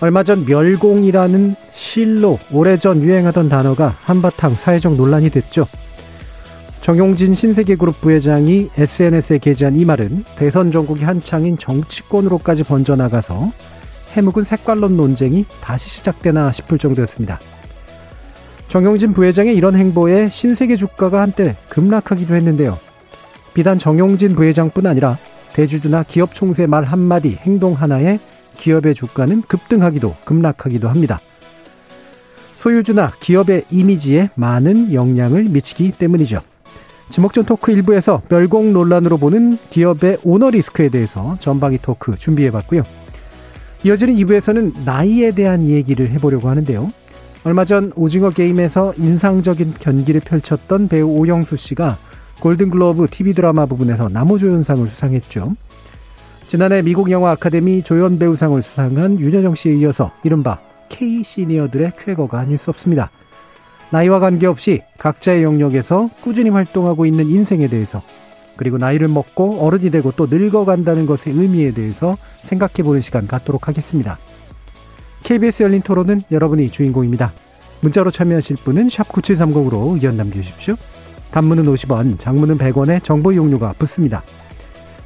얼마 전 멸공이라는 실로 오래전 유행하던 단어가 한바탕 사회적 논란이 됐죠. 정용진 신세계그룹 부회장이 SNS에 게재한 이 말은 대선 전국이 한창인 정치권으로까지 번져나가서 해묵은 색깔론 논쟁이 다시 시작되나 싶을 정도였습니다. 정용진 부회장의 이런 행보에 신세계 주가가 한때 급락하기도 했는데요. 비단 정용진 부회장뿐 아니라 대주주나 기업 총수의 말 한마디, 행동 하나에 기업의 주가는 급등하기도 급락하기도 합니다. 소유주나 기업의 이미지에 많은 영향을 미치기 때문이죠. 지목전 토크 1부에서 멸공 논란으로 보는 기업의 오너 리스크에 대해서 전방위 토크 준비해봤고요. 이어지는 2부에서는 나이에 대한 얘기를 해보려고 하는데요. 얼마 전 오징어 게임에서 인상적인 경기를 펼쳤던 배우 오영수 씨가 골든글로브 TV 드라마 부분에서 나무조연상을 수상했죠. 지난해 미국 영화 아카데미 조연 배우상을 수상한 윤여정 씨에 이어서 이른바 K 시니어들의 쾌거가 아닐 수 없습니다. 나이와 관계없이 각자의 영역에서 꾸준히 활동하고 있는 인생에 대해서 그리고 나이를 먹고 어른이 되고 또 늙어간다는 것의 의미에 대해서 생각해 보는 시간 갖도록 하겠습니다. KBS 열린 토론은 여러분이 주인공입니다. 문자로 참여하실 분은 9730으로 의견 남겨주십시오. 단문은 50원, 장문은 100원의 정보 이용료가 붙습니다.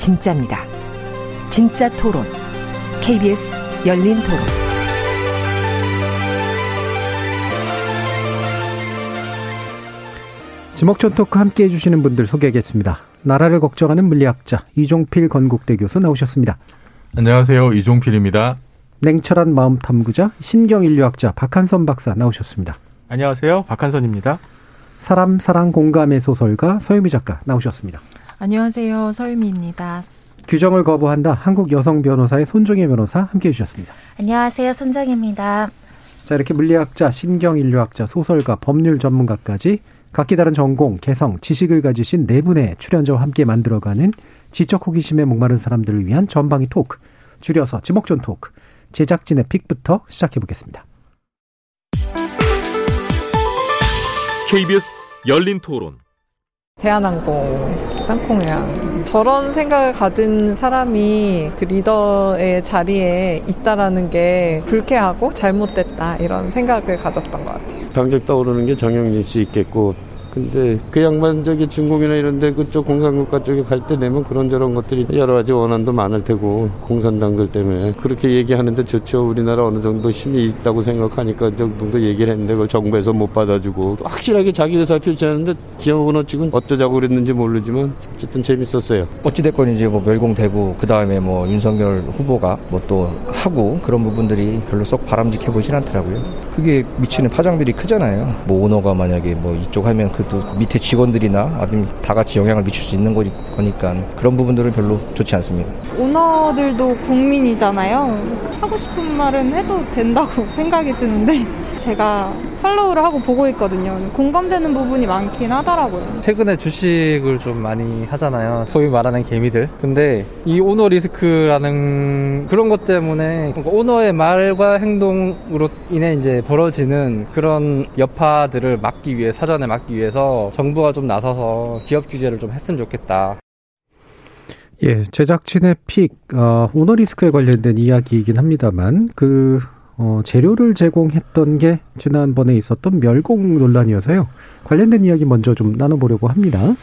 진짜입니다. 진짜 토론, KBS 열린 토론. 지목전 토크 함께 해주시는 분들 소개하겠습니다. 나라를 걱정하는 물리학자 이종필 건국대 교수 나오셨습니다. 안녕하세요. 이종필입니다. 냉철한 마음 탐구자 신경인류학자 박한선 박사 나오셨습니다. 안녕하세요. 박한선입니다. 사람 사랑 공감의 소설가 서유미 작가 나오셨습니다. 안녕하세요. 서유미입니다. 규정을 거부한다. 한국 여성 변호사의 손정혜 변호사 함께 해주셨습니다. 안녕하세요. 손정혜입니다. 자, 이렇게 물리학자, 신경인류학자, 소설가, 법률 전문가까지 각기 다른 전공, 개성, 지식을 가지신 네 분의 출연자와 함께 만들어가는 지적 호기심에 목마른 사람들을 위한 전방위 토크, 줄여서 지목전 토크, 제작진의 픽부터 시작해 보겠습니다. KBS 열린 토론. 대한항공, 땅콩회항. 저런 생각을 가진 사람이 그 리더의 자리에 있다라는 게 불쾌하고 잘못됐다 이런 생각을 가졌던 것 같아요. 당장 떠오르는 게 정영진 씨 있겠고 근데 그 양반 저기 중공이나 이런데 그쪽 공산국가 쪽에 갈 때 내면 그런저런 것들이 여러 가지 원한도 많을 테고 공산당들 때문에 그렇게 얘기하는데 좋죠 우리나라 어느 정도 힘이 있다고 생각하니까 저 정도 얘기를 했는데 그걸 정부에서 못 받아주고 확실하게 자기 의사를 표시하는데 기업은 지금 어쩌자고 그랬는지 모르지만 어쨌든 재밌었어요. 어찌됐건 이제 뭐 멸공되고 그 다음에 뭐 윤석열 후보가 뭐 또 하고 그런 부분들이 별로 썩 바람직해 보이진 않더라고요. 그게 미치는 파장들이 크잖아요. 뭐 오너가 만약에 뭐 이쪽 하면 그또 밑에 직원들이나 아니면 다 같이 영향을 미칠 수 있는 거니까 그런 부분들은 별로 좋지 않습니다. 오너들도 국민이잖아요. 하고 싶은 말은 해도 된다고 생각이 드는데 제가 팔로우를 하고 보고 있거든요. 공감되는 부분이 많긴 하더라고요. 최근에 주식을 좀 많이 하잖아요. 소위 말하는 개미들. 근데 이 오너 리스크라는 그런 것 때문에 그러니까 오너의 말과 행동으로 인해 이제 벌어지는 그런 여파들을 막기 위해 사전에 막기 위해서 정부가 좀 나서서 기업 규제를 좀 했으면 좋겠다. 예, 제작진의 픽, 어, 오너 리스크에 관련된 이야기이긴 합니다만, 그, 어, 재료를 제공했던 게 지난번에 있었던 멸공 논란이어서요. 관련된 이야기 먼저 좀 나눠보려고 합니다.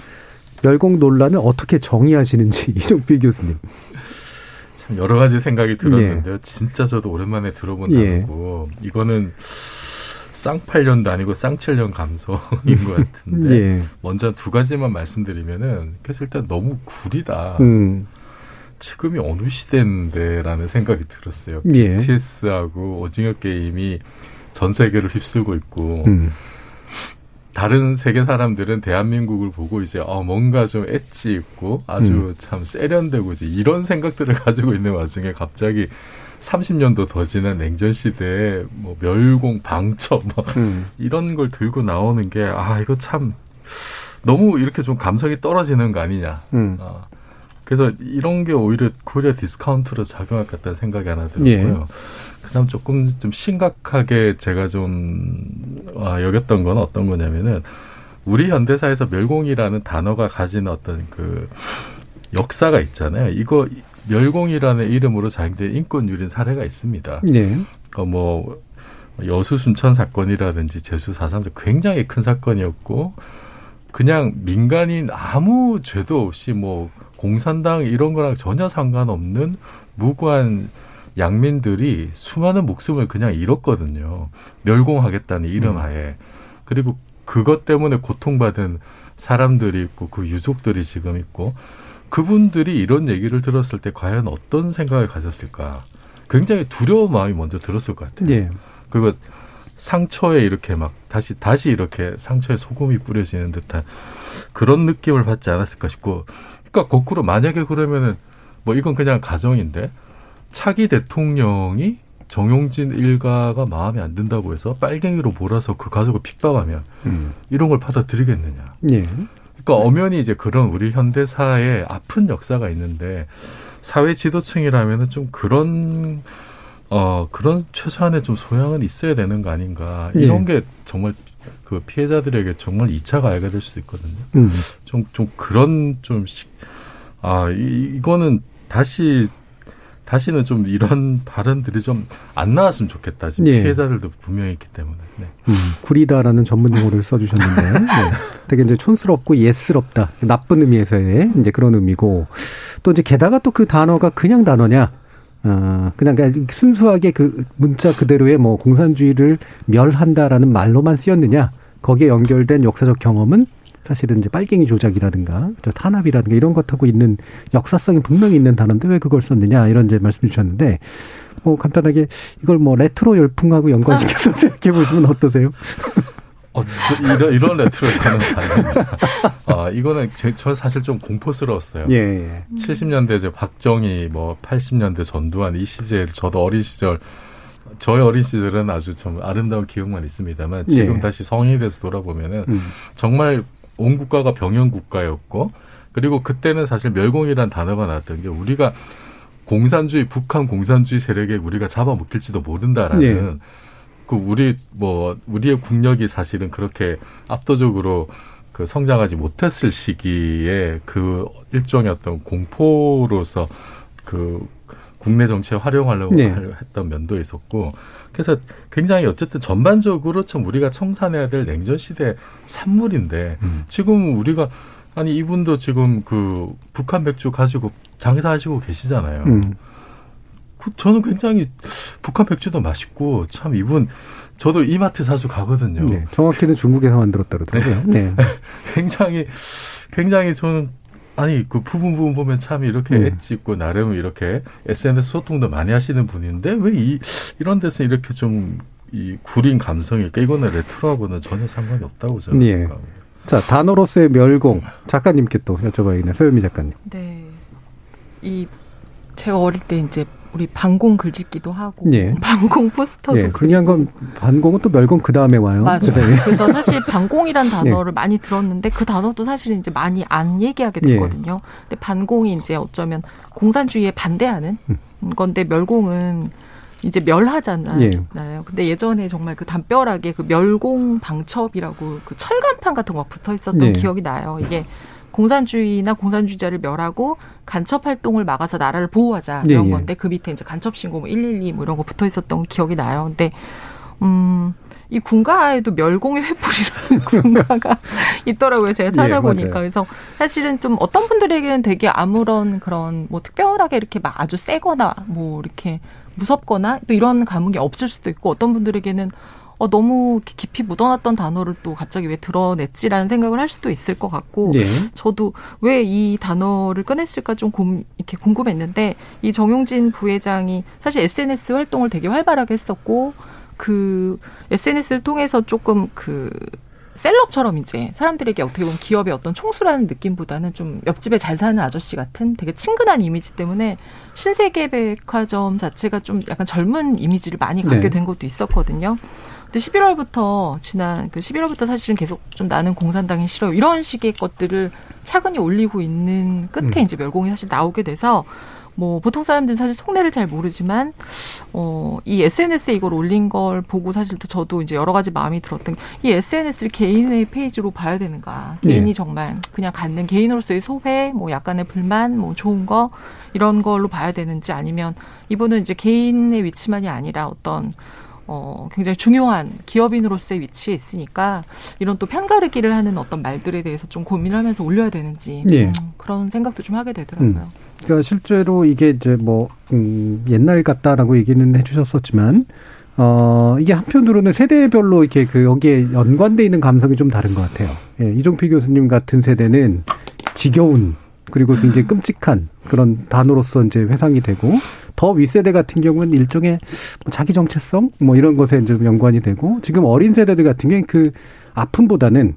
멸공 논란을 어떻게 정의하시는지 이종필 교수님. 참 여러 가지 생각이 들었는데요. 예. 진짜 저도 오랜만에 들어본 단어고 예. 이거는 쌍팔년도 아니고 쌍칠년 감성인 것 같은데 예. 먼저 두 가지만 말씀드리면은 그래서 일단 너무 구리다. 음. 지금이 어느 시대인데라는 생각이 들었어요. 예. BTS하고 오징어 게임이 전 세계를 휩쓸고 있고 음. 다른 세계 사람들은 대한민국을 보고 이제 어 뭔가 좀 엣지 있고 아주 음. 참 세련되고 이제 이런 생각들을 가지고 있는 와중에 갑자기 30년도 더 지난 냉전 시대에 뭐 멸공 방첩 막 음. 이런 걸 들고 나오는 게 아 이거 참 너무 이렇게 좀 감성이 떨어지는 거 아니냐. 음. 아, 그래서 이런 게 오히려 Korea discount로 작용할 것 같다는 생각이 하나 들었고요. 예. 그다음 조금 좀 심각하게 제가 좀 아, 여겼던 건 어떤 거냐면은 우리 현대사에서 멸공이라는 단어가 가진 어떤 그 역사가 있잖아요. 이거 멸공이라는 이름으로 자행된 인권 유린 사례가 있습니다. 예. 어, 뭐 여수 순천 사건이라든지 제수 사삼사 굉장히 큰 사건이었고 그냥 민간인 아무 죄도 없이 뭐 공산당 이런 거랑 전혀 상관없는 무고한 양민들이 수많은 목숨을 그냥 잃었거든요. 멸공하겠다는 이름 하에. 그리고 그것 때문에 고통받은 사람들이 있고 그 유족들이 지금 있고 그분들이 이런 얘기를 들었을 때 과연 어떤 생각을 가졌을까? 굉장히 두려운 마음이 먼저 들었을 것 같아요. 예. 그리고 상처에 이렇게 막 다시 다시 이렇게 상처에 소금이 뿌려지는 듯한 그런 느낌을 받지 않았을까 싶고 그러니까 거꾸로 만약에 그러면은 뭐 이건 그냥 가정인데 차기 대통령이 정용진 일가가 마음에 안 든다고 해서 빨갱이로 몰아서 그 가족을 핍박하면 음. 이런 걸 받아들이겠느냐. 예. 그러니까 엄연히 이제 그런 우리 현대사의 아픈 역사가 있는데 사회 지도층이라면은 좀 그런 어 그런 최소한의 좀 소양은 있어야 되는 거 아닌가 이런 게 정말 그 피해자들에게 정말 2차 가해가 될 수도 있거든요. 음. 좀좀 그런 좀 아 이거는 다시 다시는 좀 이런 발언들이 좀 안 나왔으면 좋겠다. 지금 예. 피해자들도 분명히 있기 때문에. 네. 음, 구리다라는 전문 용어를 써주셨는데, 네. 되게 이제 촌스럽고 예스럽다. 나쁜 의미에서의 이제 그런 의미고, 또 이제 게다가 또 그 단어가 그냥 단어냐, 어, 그냥 그냥 순수하게 그 문자 그대로의 뭐 공산주의를 멸한다라는 말로만 쓰였느냐, 거기에 연결된 역사적 경험은 사실은 이제 빨갱이 조작이라든가 저 탄압이라든가 이런 것하고 있는 역사성이 분명히 있는 단어인데 왜 그걸 썼느냐 이런 이제 말씀 주셨는데 뭐 간단하게 이걸 뭐 레트로 열풍하고 연관시켜서 생각해 보시면 어떠세요? 어, 저 이런, 이런 레트로 가는 아닙니다. 아, 이거는 제, 저 사실 좀 공포스러웠어요. 예, 예. 70년대 이제 박정희, 뭐 80년대 전두환 이 시절, 저도 어린 시절, 저의 어린 시절은 아주 좀 아름다운 기억만 있습니다만 지금 예. 다시 성인이 돼서 돌아보면은 음. 정말 온 국가가 병영 국가였고 그리고 그때는 사실 멸공이라는 단어가 나왔던 게 우리가 공산주의 북한 공산주의 세력에 우리가 잡아먹힐지도 모른다라는 예. 그 우리 뭐 우리의 국력이 사실은 그렇게 압도적으로 그 성장하지 못했을 시기에 그 일종의 어떤 공포로서 그 국내 정치에 활용하려고 네. 했던 면도 있었고 그래서 굉장히 어쨌든 전반적으로 참 우리가 청산해야 될 냉전 시대 산물인데 음. 지금 우리가 아니 이분도 지금 그 북한 맥주 가지고 장사하시고 계시잖아요. 음. 그 저는 굉장히 북한 맥주도 맛있고 참 이분 저도 이마트 자주 가거든요. 네, 정확히는 중국에서 만들었다 그러더라고요. 네. 굉장히 굉장히 저는 아니 그 부분 부분 보면 참 이렇게 음. 엣지 있고 나름 이렇게 SNS 소통도 많이 하시는 분인데 왜 이 이런 데서 이렇게 좀 이 구린 감성일까 이거는 레트로하고는 전혀 상관이 없다고 저는 예. 생각합니다. 자, 단어로서의 멸공. 작가님께 또 여쭤봐야겠네요. 소유미 작가님. 네. 이 제가 어릴 때 이제 우리 반공 글짓기도 하고 예. 반공 포스터도 예, 중요한 건 반공은 또 멸공 그 다음에 와요. 맞아요. 네. 그래서 사실 반공이란 단어를 많이 들었는데 그 단어도 사실 이제 많이 안 얘기하게 예. 됐거든요. 근데 반공이 이제 어쩌면 공산주의에 반대하는 음. 건데 멸공은 이제 멸하잖아요. 예. 근데 예전에 정말 그 담벼락에 그 멸공 방첩이라고 그 철간판 같은 거막 붙어 있었던 예. 기억이 나요. 이게 공산주의나 공산주의자를 멸하고 간첩 활동을 막아서 나라를 보호하자 예, 이런 예. 건데 그 밑에 이제 간첩 신고 뭐 112 뭐 이런 거 붙어 있었던 기억이 나요. 근데 음, 이 군가에도 멸공의 횃불이라는 군가가 있더라고요. 제가 찾아보니까. 예. 그래서 사실은 좀 어떤 분들에게는 되게 아무런 그런 뭐 특별하게 이렇게 막 아주 세거나 뭐 이렇게 무섭거나 또 이런 감흥이 없을 수도 있고 어떤 분들에게는 어, 너무 깊이 묻어놨던 단어를 또 갑자기 왜 드러냈지라는 생각을 할 수도 있을 것 같고 네. 저도 왜 이 단어를 꺼냈을까 좀 곰, 이렇게 궁금했는데 이 정용진 부회장이 사실 SNS 활동을 되게 활발하게 했었고 그 SNS를 통해서 조금 그 셀럽처럼 이제 사람들에게 어떻게 보면 기업의 어떤 총수라는 느낌보다는 좀 옆집에 잘 사는 아저씨 같은 되게 친근한 이미지 때문에 신세계 백화점 자체가 좀 약간 젊은 이미지를 많이 갖게 네. 된 것도 있었거든요. 근데 11월부터 지난 그 11월부터 사실은 계속 좀 나는 공산당이 싫어 이런 식의 것들을 차근히 올리고 있는 끝에 음. 이제 멸공이 사실 나오게 돼서 뭐 보통 사람들은 사실 속내를 잘 모르지만 어이 SNS에 이걸 올린 걸 보고 사실 또 저도 이제 여러 가지 마음이 들었던 게이 SNS를 개인의 페이지로 봐야 되는가 네. 개인이 정말 그냥 갖는 개인으로서의 소회 뭐 약간의 불만 뭐 좋은 거 이런 걸로 봐야 되는지 아니면 이분은 이제 개인의 위치만이 아니라 어떤 어, 굉장히 중요한 기업인으로서의 위치에 있으니까 이런 또 편가르기를 하는 어떤 말들에 대해서 좀 고민을 하면서 올려야 되는지 예. 음, 그런 생각도 좀 하게 되더라고요. 그러니까 실제로 이게 이제 뭐 음, 옛날 같다라고 얘기는 해주셨었지만 어 이게 한편으로는 세대별로 이렇게 그 여기에 연관돼 있는 감성이 좀 다른 것 같아요. 예, 이종필 교수님 같은 세대는 지겨운 그리고 굉장히 끔찍한 그런 단어로서 이제 회상이 되고 더 윗세대 같은 경우는 일종의 뭐 자기 정체성? 뭐 이런 것에 좀 연관이 되고 지금 어린 세대들 같은 경우는 그 아픔보다는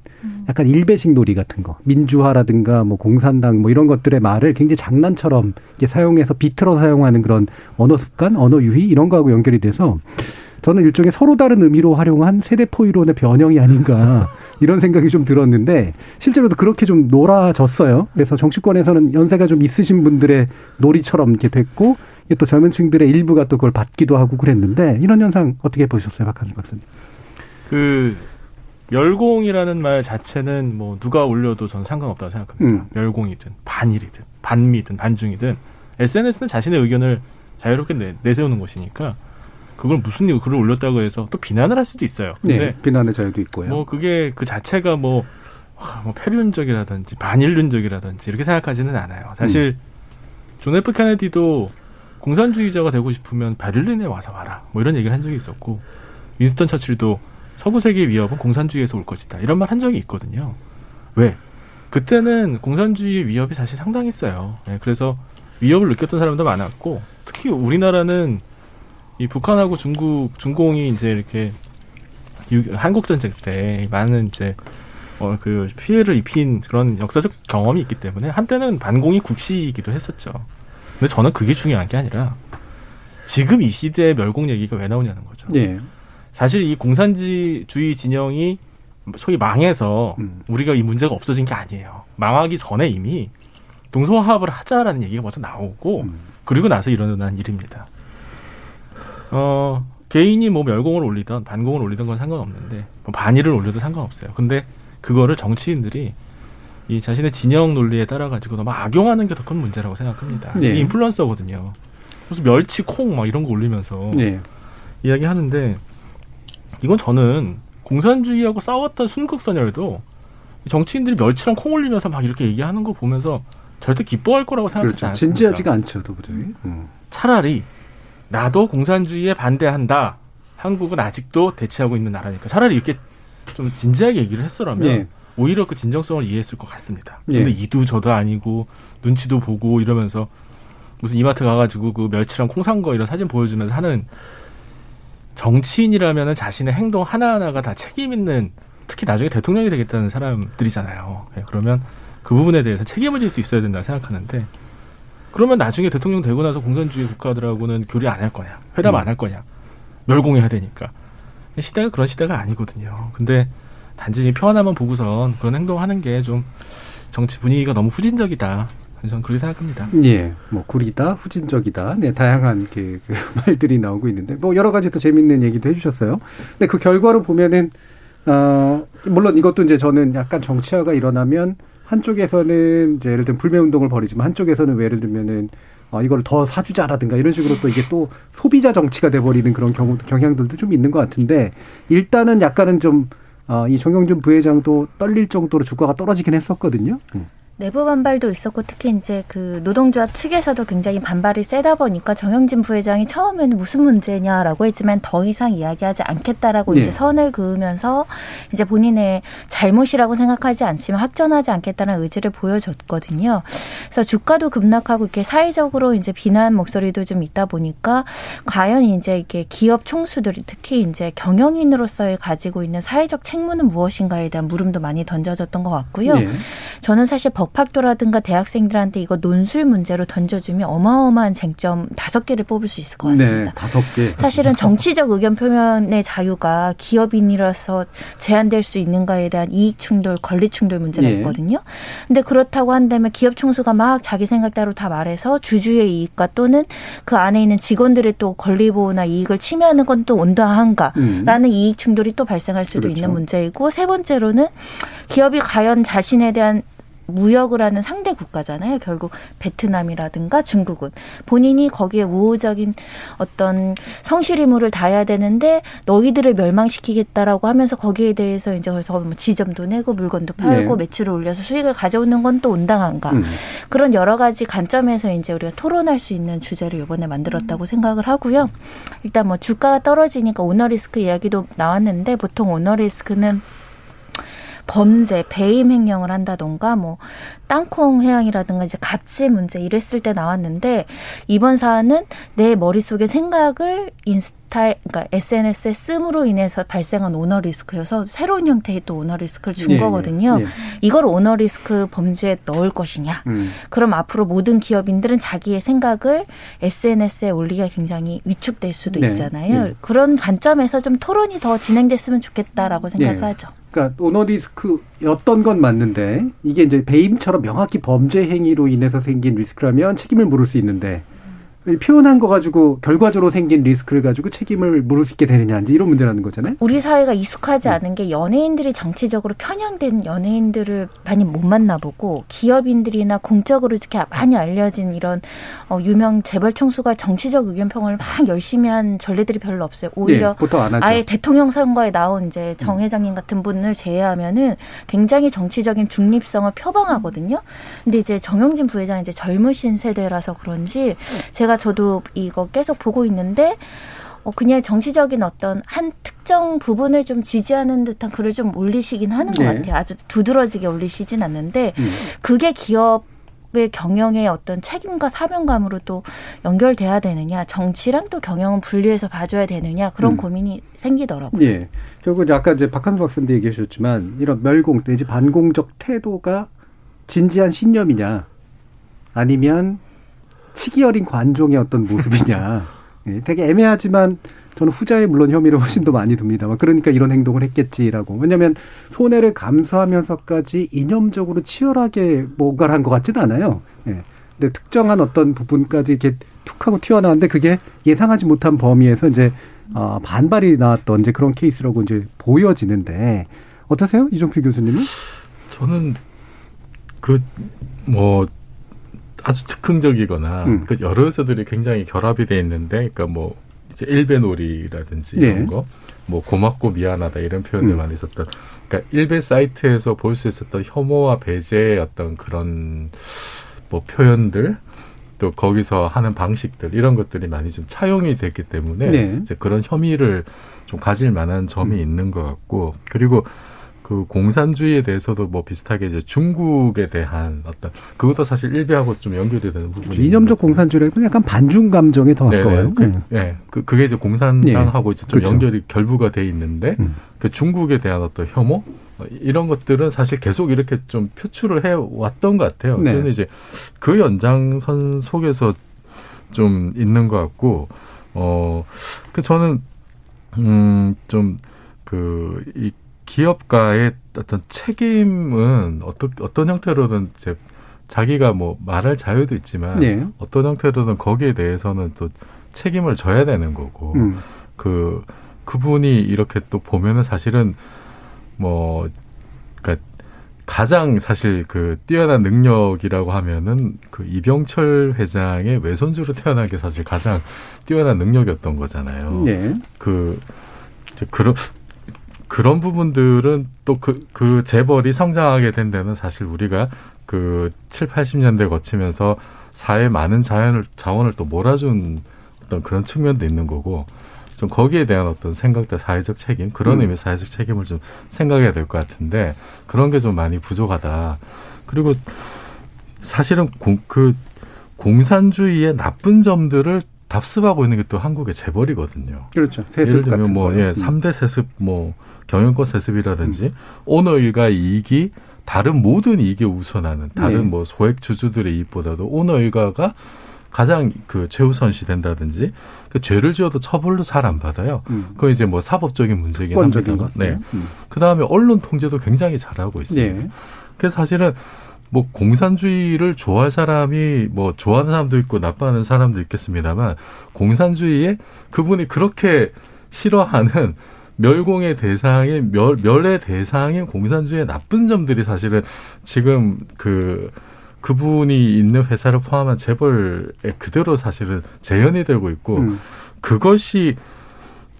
약간 일배식 놀이 같은 거. 민주화라든가 뭐 공산당 뭐 이런 것들의 말을 굉장히 장난처럼 이렇게 사용해서 비틀어 사용하는 그런 언어 습관, 언어 유희 이런 거하고 연결이 돼서 저는 일종의 서로 다른 의미로 활용한 세대 포 이론의 변형이 아닌가 이런 생각이 좀 들었는데 실제로도 그렇게 좀 놀아졌어요. 그래서 정치권에서는 연세가 좀 있으신 분들의 놀이처럼 이렇게 됐고 또 젊은 층들의 일부가 또 그걸 받기도 하고 그랬는데 이런 현상 어떻게 보셨어요, 박한수 박사님? 그 멸공이라는 말 자체는 뭐 누가 올려도 저는 상관없다고 생각합니다. 음. 멸공이든 반일이든 반미든 반중이든 SNS는 자신의 의견을 자유롭게 내, 내세우는 곳이니까 그걸 무슨 이유 글을 올렸다고 해서 또 비난을 할 수도 있어요. 근데 네, 비난의 자유도 있고요. 뭐 그게 그 자체가 뭐, 와, 뭐 패륜적이라든지 반인륜적이라든지 이렇게 생각하지는 않아요. 사실 존 F 케네디도 공산주의자가 되고 싶으면 베를린에 와서 와라. 뭐 이런 얘기를 한 적이 있었고 윈스턴 처칠도 서구 세계의 위협은 공산주의에서 올 것이다. 이런 말 한 적이 있거든요. 왜? 그때는 공산주의의 위협이 사실 상당했어요. 네, 그래서 위협을 느꼈던 사람도 많았고 특히 우리나라는 이 북한하고 중국 중공이 이제 이렇게 유- 한국 전쟁 때 많은 이제 어 그 피해를 입힌 그런 역사적 경험이 있기 때문에 한때는 반공이 국시이기도 했었죠. 근데 저는 그게 중요한 게 아니라 지금 이 시대의 멸공 얘기가 왜 나오냐는 거죠. 예. 사실 이 공산주의 진영이 소위 망해서 음. 우리가 이 문제가 없어진 게 아니에요. 망하기 전에 이미 동서화합을 하자라는 얘기가 먼저 나오고 음. 그리고 나서 일어난 일입니다. 어, 개인이 뭐 멸공을 올리던 반공을 올리던 건 상관없는데 뭐 반일을 올려도 상관없어요. 근데 그거를 정치인들이 이 자신의 진영 논리에 따라 가지고 너무 악용하는 게 더 큰 문제라고 생각합니다. 네. 이게 인플루언서거든요. 무슨 멸치, 콩 막 이런 거 올리면서 네. 이야기하는데 이건 저는 공산주의하고 싸웠던 순국선열도 정치인들이 멸치랑 콩 올리면서 막 이렇게 얘기하는 거 보면서 절대 기뻐할 거라고 생각하지 그렇죠. 않습니다. 진지하지가 않죠, 도저히. 음. 차라리 나도 공산주의에 반대한다. 한국은 아직도 대치하고 있는 나라니까 차라리 이렇게 좀 진지하게 얘기를 했어라면 예. 오히려 그 진정성을 이해했을 것 같습니다. 예. 근데 이도 저도 아니고 눈치도 보고 이러면서 무슨 이마트 가가지고 그 멸치랑 콩 산 거 이런 사진 보여주면서 하는 정치인이라면은 자신의 행동 하나하나가 다 책임 있는 특히 나중에 대통령이 되겠다는 사람들이잖아요. 예, 그러면 그 부분에 대해서 책임을 질 수 있어야 된다 생각하는데 그러면 나중에 대통령 되고 나서 공산주의 국가들하고는 교류 안 할 거냐, 회담 안 할 거냐, 멸공해야 되니까 시대가 그런 시대가 아니거든요. 근데 단지 이표 하나만 보고선 그런 행동하는 게 좀 정치 분위기가 너무 후진적이다. 저는 그렇게 생각합니다. 예, 뭐 구리다, 후진적이다, 네 다양한 그, 그 말들이 나오고 있는데 뭐 여러 가지 또 재밌는 얘기도 해주셨어요. 근데 그 결과로 보면은 어 물론 이것도 이제 저는 약간 정치화가 일어나면 한쪽에서는 이제 예를 들면 불매 운동을 벌이지만 한쪽에서는 왜 예를 들면은 어 이걸 더 사주자라든가 이런 식으로 또 이게 또 소비자 정치가 돼버리는 그런 경우 경향들도 좀 있는 것 같은데 일단은 약간은 좀 어, 이 정영준 부회장도 떨릴 정도로 주가가 떨어지긴 했었거든요. 음. 내부 반발도 있었고 특히 이제 그 노동조합 측에서도 굉장히 반발이 세다 보니까 정영진 부회장이 처음에는 무슨 문제냐라고 했지만 더 이상 이야기하지 않겠다라고 네. 이제 선을 그으면서 이제 본인의 잘못이라고 생각하지 않지만 확전하지 않겠다는 의지를 보여줬거든요. 그래서 주가도 급락하고 이렇게 사회적으로 이제 비난 목소리도 좀 있다 보니까 과연 이제 이게 기업 총수들이 특히 이제 경영인으로서의 가지고 있는 사회적 책무는 무엇인가에 대한 물음도 많이 던져졌던 것 같고요. 네. 저는 사실 법 학도라든가 대학생들한테 이거 논술 문제로 던져주면 어마어마한 쟁점 다섯 개를 뽑을 수 있을 것 같습니다. 네, 다섯 개. 사실은 정치적 의견 표현의 자유가 기업인이라서 제한될 수 있는가에 대한 이익 충돌, 권리 충돌 문제가 예. 있거든요. 근데 그렇다고 한다면 기업 총수가 막 자기 생각대로 다 말해서 주주의 이익과 또는 그 안에 있는 직원들의 또 권리 보호나 이익을 침해하는 건 또 온당한가라는 음. 이익 충돌이 또 발생할 수도 그렇죠. 있는 문제이고 세 번째로는 기업이 과연 자신에 대한 무역을 하는 상대 국가잖아요. 결국 베트남이라든가 중국은 본인이 거기에 우호적인 어떤 성실 의무를 다해야 되는데 너희들을 멸망시키겠다라고 하면서 거기에 대해서 이제 그래서 뭐 지점도 내고 물건도 팔고 네. 매출을 올려서 수익을 가져오는 건 또 온당한가 음. 그런 여러 가지 관점에서 이제 우리가 토론할 수 있는 주제를 이번에 만들었다고 생각을 하고요. 일단 뭐 주가가 떨어지니까 오너 리스크 이야기도 나왔는데 보통 오너 리스크는 범죄, 배임 행령을 한다던가 뭐 땅콩 해양이라든가 이제 갑질 문제 이랬을 때 나왔는데 이번 사안은 내 머릿속의 생각을 인스타 그러니까 SNS에 씀으로 인해서 발생한 오너 리스크여서 새로운 형태의 또 오너 리스크를 준 예, 예, 거거든요. 예. 이걸 오너 리스크 범죄에 넣을 것이냐? 음. 그럼 앞으로 모든 기업인들은 자기의 생각을 SNS에 올리기가 굉장히 위축될 수도 네. 있잖아요. 네. 그런 관점에서 좀 토론이 더 진행됐으면 좋겠다라고 생각을 예. 하죠. 그러니까 오너 리스크였던 건 맞는데 이게 이제 배임처럼 명확히 범죄 행위로 인해서 생긴 리스크라면 책임을 물을 수 있는데 표현한 거 가지고 결과적으로 생긴 리스크를 가지고 책임을 물을 수 있게 되느냐 이런 문제라는 거잖아요. 우리 사회가 익숙하지 음. 않은 게 연예인들이 정치적으로 편향된 연예인들을 많이 못 만나보고 기업인들이나 공적으로 이렇게 많이 알려진 이런 어, 유명 재벌 총수가 정치적 의견 평을 막 열심히 한 전례들이 별로 없어요. 오히려 예, 보통 안 하죠. 아예 대통령 선거에 나온 이제 정 회장님 같은 분을 제외하면은 굉장히 정치적인 중립성을 표방하거든요. 근데 이제 정영진 부회장 이제 젊으신 세대라서 그런지 제가 저도 이거 계속 보고 있는데 어, 그냥 정치적인 어떤 한 특정 부분을 좀 지지하는 듯한 글을 좀 올리시긴 하는 것 네. 같아요. 아주 두드러지게 올리시진 않는데 음. 그게 기업 의 경영의 어떤 책임과 사명감으로 또 연결돼야 되느냐 정치랑 또 경영은 분리해서 봐줘야 되느냐 그런 음. 고민이 생기더라고요. 예. 결국 아까 이제 박한수 박사님도 얘기해 주셨지만 이런 멸공 내지 반공적 태도가 진지한 신념이냐 아니면 치기 어린 관종의 어떤 모습이냐. 예, 되게 애매하지만 저는 후자에 물론 혐의를 훨씬 더 많이 듭니다만 그러니까 이런 행동을 했겠지라고. 왜냐하면 손해를 감수하면서까지 이념적으로 치열하게 뭔가를 한 것 같지는 않아요. 예. 근데 특정한 어떤 부분까지 이렇게 툭 하고 튀어나왔는데 그게 예상하지 못한 범위에서 이제 어, 반발이 나왔던 이제 그런 케이스라고 이제 보여지는데 어떠세요? 이종필 교수님은? 저는 그 뭐 아주 즉흥적이거나 음. 그 여러 요소들이 굉장히 결합이 돼 있는데, 그러니까 뭐 이제 일배놀이라든지 네. 이런 거, 뭐 고맙고 미안하다 이런 표현들 음. 많이 썼던. 그러니까 일배 사이트에서 볼 수 있었던 혐오와 배제의 어떤 그런 뭐 표현들. 또 거기서 하는 방식들 이런 것들이 많이 좀 차용이 됐기 때문에 네. 이제 그런 혐의를 좀 가질 만한 점이 음. 있는 것 같고 그리고 그 공산주의에 대해서도 뭐 비슷하게 이제 중국에 대한 어떤 그것도 사실 일베하고 좀 연결이 되는 부분이 이념적 공산주의라기보다 약간 반중 감정에 더 가까워요. 네, 네. 그, 예, 그, 그게 이제 공산당하고 이제 좀 그렇죠. 연결이 결부가 돼 있는데 음. 그 중국에 대한 어떤 혐오 어, 이런 것들은 사실 계속 이렇게 좀 표출을 해 왔던 것 같아요. 네. 저는 이제 그 연장선 속에서 좀 있는 것 같고 어그 저는 음좀그이 기업가의 어떤 책임은 어떤 어떤 형태로든 이제 자기가 뭐 말할 자유도 있지만 네. 어떤 형태로든 거기에 대해서는 또 책임을 져야 되는 거고 음. 그 그분이 이렇게 또 보면은 사실은 뭐 그러니까 가장 사실 그 뛰어난 능력이라고 하면은 그 이병철 회장의 외손주로 태어난 게 사실 가장 뛰어난 능력이었던 거잖아요. 네. 그 그런 그런 부분들은 또 그, 그 재벌이 성장하게 된 데는 사실 우리가 그 7, 80년대 거치면서 사회 많은 자연을, 자원을 또 몰아준 어떤 그런 측면도 있는 거고 좀 거기에 대한 어떤 생각들 사회적 책임 그런 음. 의미의 사회적 책임을 좀 생각해야 될 것 같은데 그런 게 좀 많이 부족하다. 그리고 사실은 공, 그 공산주의의 나쁜 점들을 답습하고 있는 게 또 한국의 재벌이거든요. 그렇죠. 예를 들면 같은 뭐 거요. 예, 음. 삼대 세습 뭐 경영권 세습이라든지 오너 일가 이익이 다른 모든 이익에 우선하는 다른 네. 뭐 소액 주주들의 이익보다도 오너 일가가 가장 그 최우선시 된다든지 그 죄를 지어도 처벌도 잘 안 받아요. 음. 그건 이제 뭐 사법적인 문제긴 원적인 합니다. 것. 네. 음. 그 다음에 언론 통제도 굉장히 잘하고 있습니다. 네. 그래서 사실은 뭐 공산주의를 좋아할 사람이 뭐 좋아하는 사람도 있고 나빠하는 사람도 있겠습니다만 공산주의에 그분이 그렇게 싫어하는 멸공의 대상인 멸, 멸의 대상인 공산주의의 나쁜 점들이 사실은 지금 그 그분이 있는 회사를 포함한 재벌에 그대로 사실은 재현이 되고 있고 음. 그것이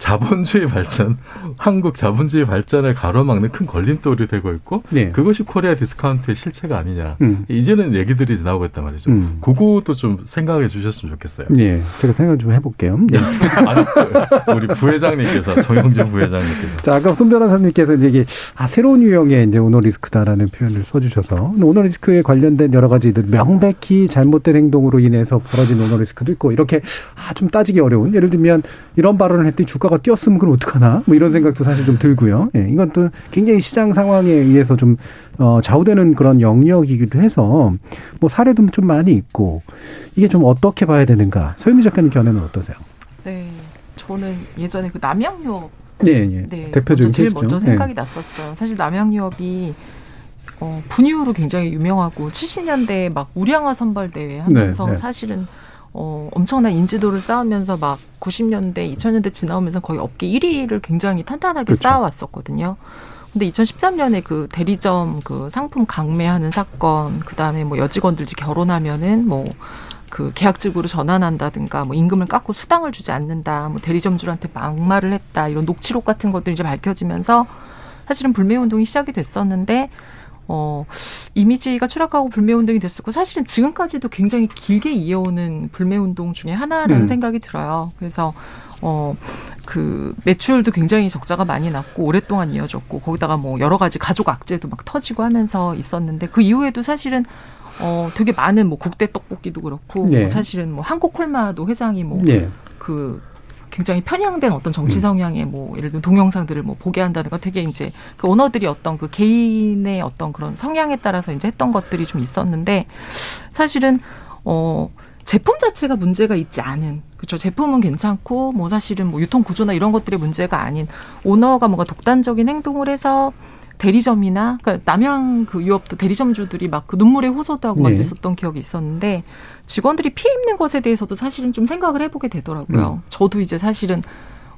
자본주의 발전, 한국 자본주의 발전을 가로막는 큰 걸림돌이 되고 있고 네. 그것이 Korea discount의 실체가 아니냐. 음. 이제는 얘기들이 나오고 있단 말이죠. 음. 그것도 좀 생각해 주셨으면 좋겠어요. 예, 제가 생각 좀 해볼게요. 네. 아니, 그 우리 부회장님께서 정용진 부회장님께서 자, 아까 손 변호사님께서 이제 이게 아, 새로운 유형의 이제 오너 리스크다라는 표현을 써주셔서 오너 리스크에 관련된 여러 가지들 명백히 잘못된 행동으로 인해서 벌어진 오너 리스크도 있고 이렇게 아, 좀 따지기 어려운 예를 들면 이런 발언을 했더니 주가 가 뛰었으면 그럼 어떡하나 뭐 이런 생각도 사실 좀 들고요. 예, 이건 또 굉장히 시장 상황에 의해서 좀 어, 좌우되는 그런 영역이기도 해서 뭐 사례도 좀 많이 있고 이게 좀 어떻게 봐야 되는가 소유미 작가님 견해는 어떠세요? 네. 저는 예전에 그 남양유업 예, 예. 네, 대표적인 제일 케이스죠. 먼저 예. 생각이 났었어요. 사실 남양유업이 어, 분유로 굉장히 유명하고 70년대에 막 우량화 선발 대회 하면서 네, 네. 사실은 어, 엄청난 인지도를 쌓으면서 막 90년대, 2000년대 지나오면서 거의 업계 1위를 굉장히 탄탄하게 그렇죠. 쌓아왔었거든요. 근데 2013년에 그 대리점 그 상품 강매하는 사건, 그 다음에 뭐 여직원들 이제 결혼하면은 뭐 그 계약직으로 전환한다든가 뭐 임금을 깎고 수당을 주지 않는다, 뭐 대리점주한테 막말을 했다 이런 녹취록 같은 것들이 이제 밝혀지면서 사실은 불매 운동이 시작이 됐었는데 어 이미지가 추락하고 불매 운동이 됐었고 사실은 지금까지도 굉장히 길게 이어오는 불매 운동 중에 하나라는 음. 생각이 들어요. 그래서 어 그 매출도 굉장히 적자가 많이 났고 오랫동안 이어졌고 거기다가 뭐 여러 가지 가족 악재도 막 터지고 하면서 있었는데 그 이후에도 사실은 어 되게 많은 뭐 국대 떡볶이도 그렇고 네. 뭐 사실은 뭐 한국 콜마도 회장이 뭐 예. 그 굉장히 편향된 어떤 정치 음. 성향의 뭐 예를 들면 동영상들을 뭐 보게 한다든가 되게 이제 그 오너들이 어떤 그 개인의 어떤 그런 성향에 따라서 이제 했던 것들이 좀 있었는데 사실은 어 제품 자체가 문제가 있지 않은 그렇죠 제품은 괜찮고 뭐 사실은 뭐 유통 구조나 이런 것들의 문제가 아닌 오너가 뭔가 독단적인 행동을 해서 대리점이나 그러니까 남양 그 유업도 대리점주들이 막 그 눈물에 호소도 하고 막 네. 이랬었던 기억이 있었는데 직원들이 피해 입는 것에 대해서도 사실은 좀 생각을 해보게 되더라고요. 저도 이제 사실은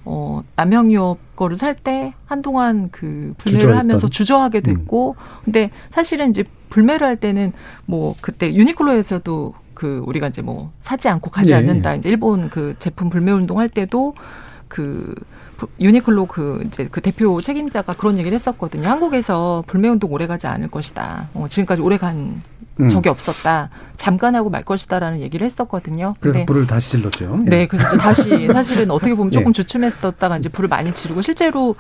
어 남양유업 거를 살 때 한동안 그 불매를 주저했던. 하면서 주저하게 됐고 근데 사실은 이제 불매를 할 때는 뭐 그때 유니클로에서도 그 우리가 이제 뭐 사지 않고 가지 예, 않는다 예. 이제 일본 그 제품 불매 운동 할 때도 그 부- 유니클로 그 이제 그 대표 책임자가 그런 얘기를 했었거든요. 한국에서 불매 운동 오래 가지 않을 것이다. 어, 지금까지 오래 간 음. 적이 없었다. 잠깐 하고 말 것이다라는 얘기를 했었거든요. 그래서 근데 불을 다시 질렀죠. 예. 네, 그래서 이제 다시 사실은 어떻게 보면 조금 예. 주춤했었다가 이제 불을 많이 지르고 실제로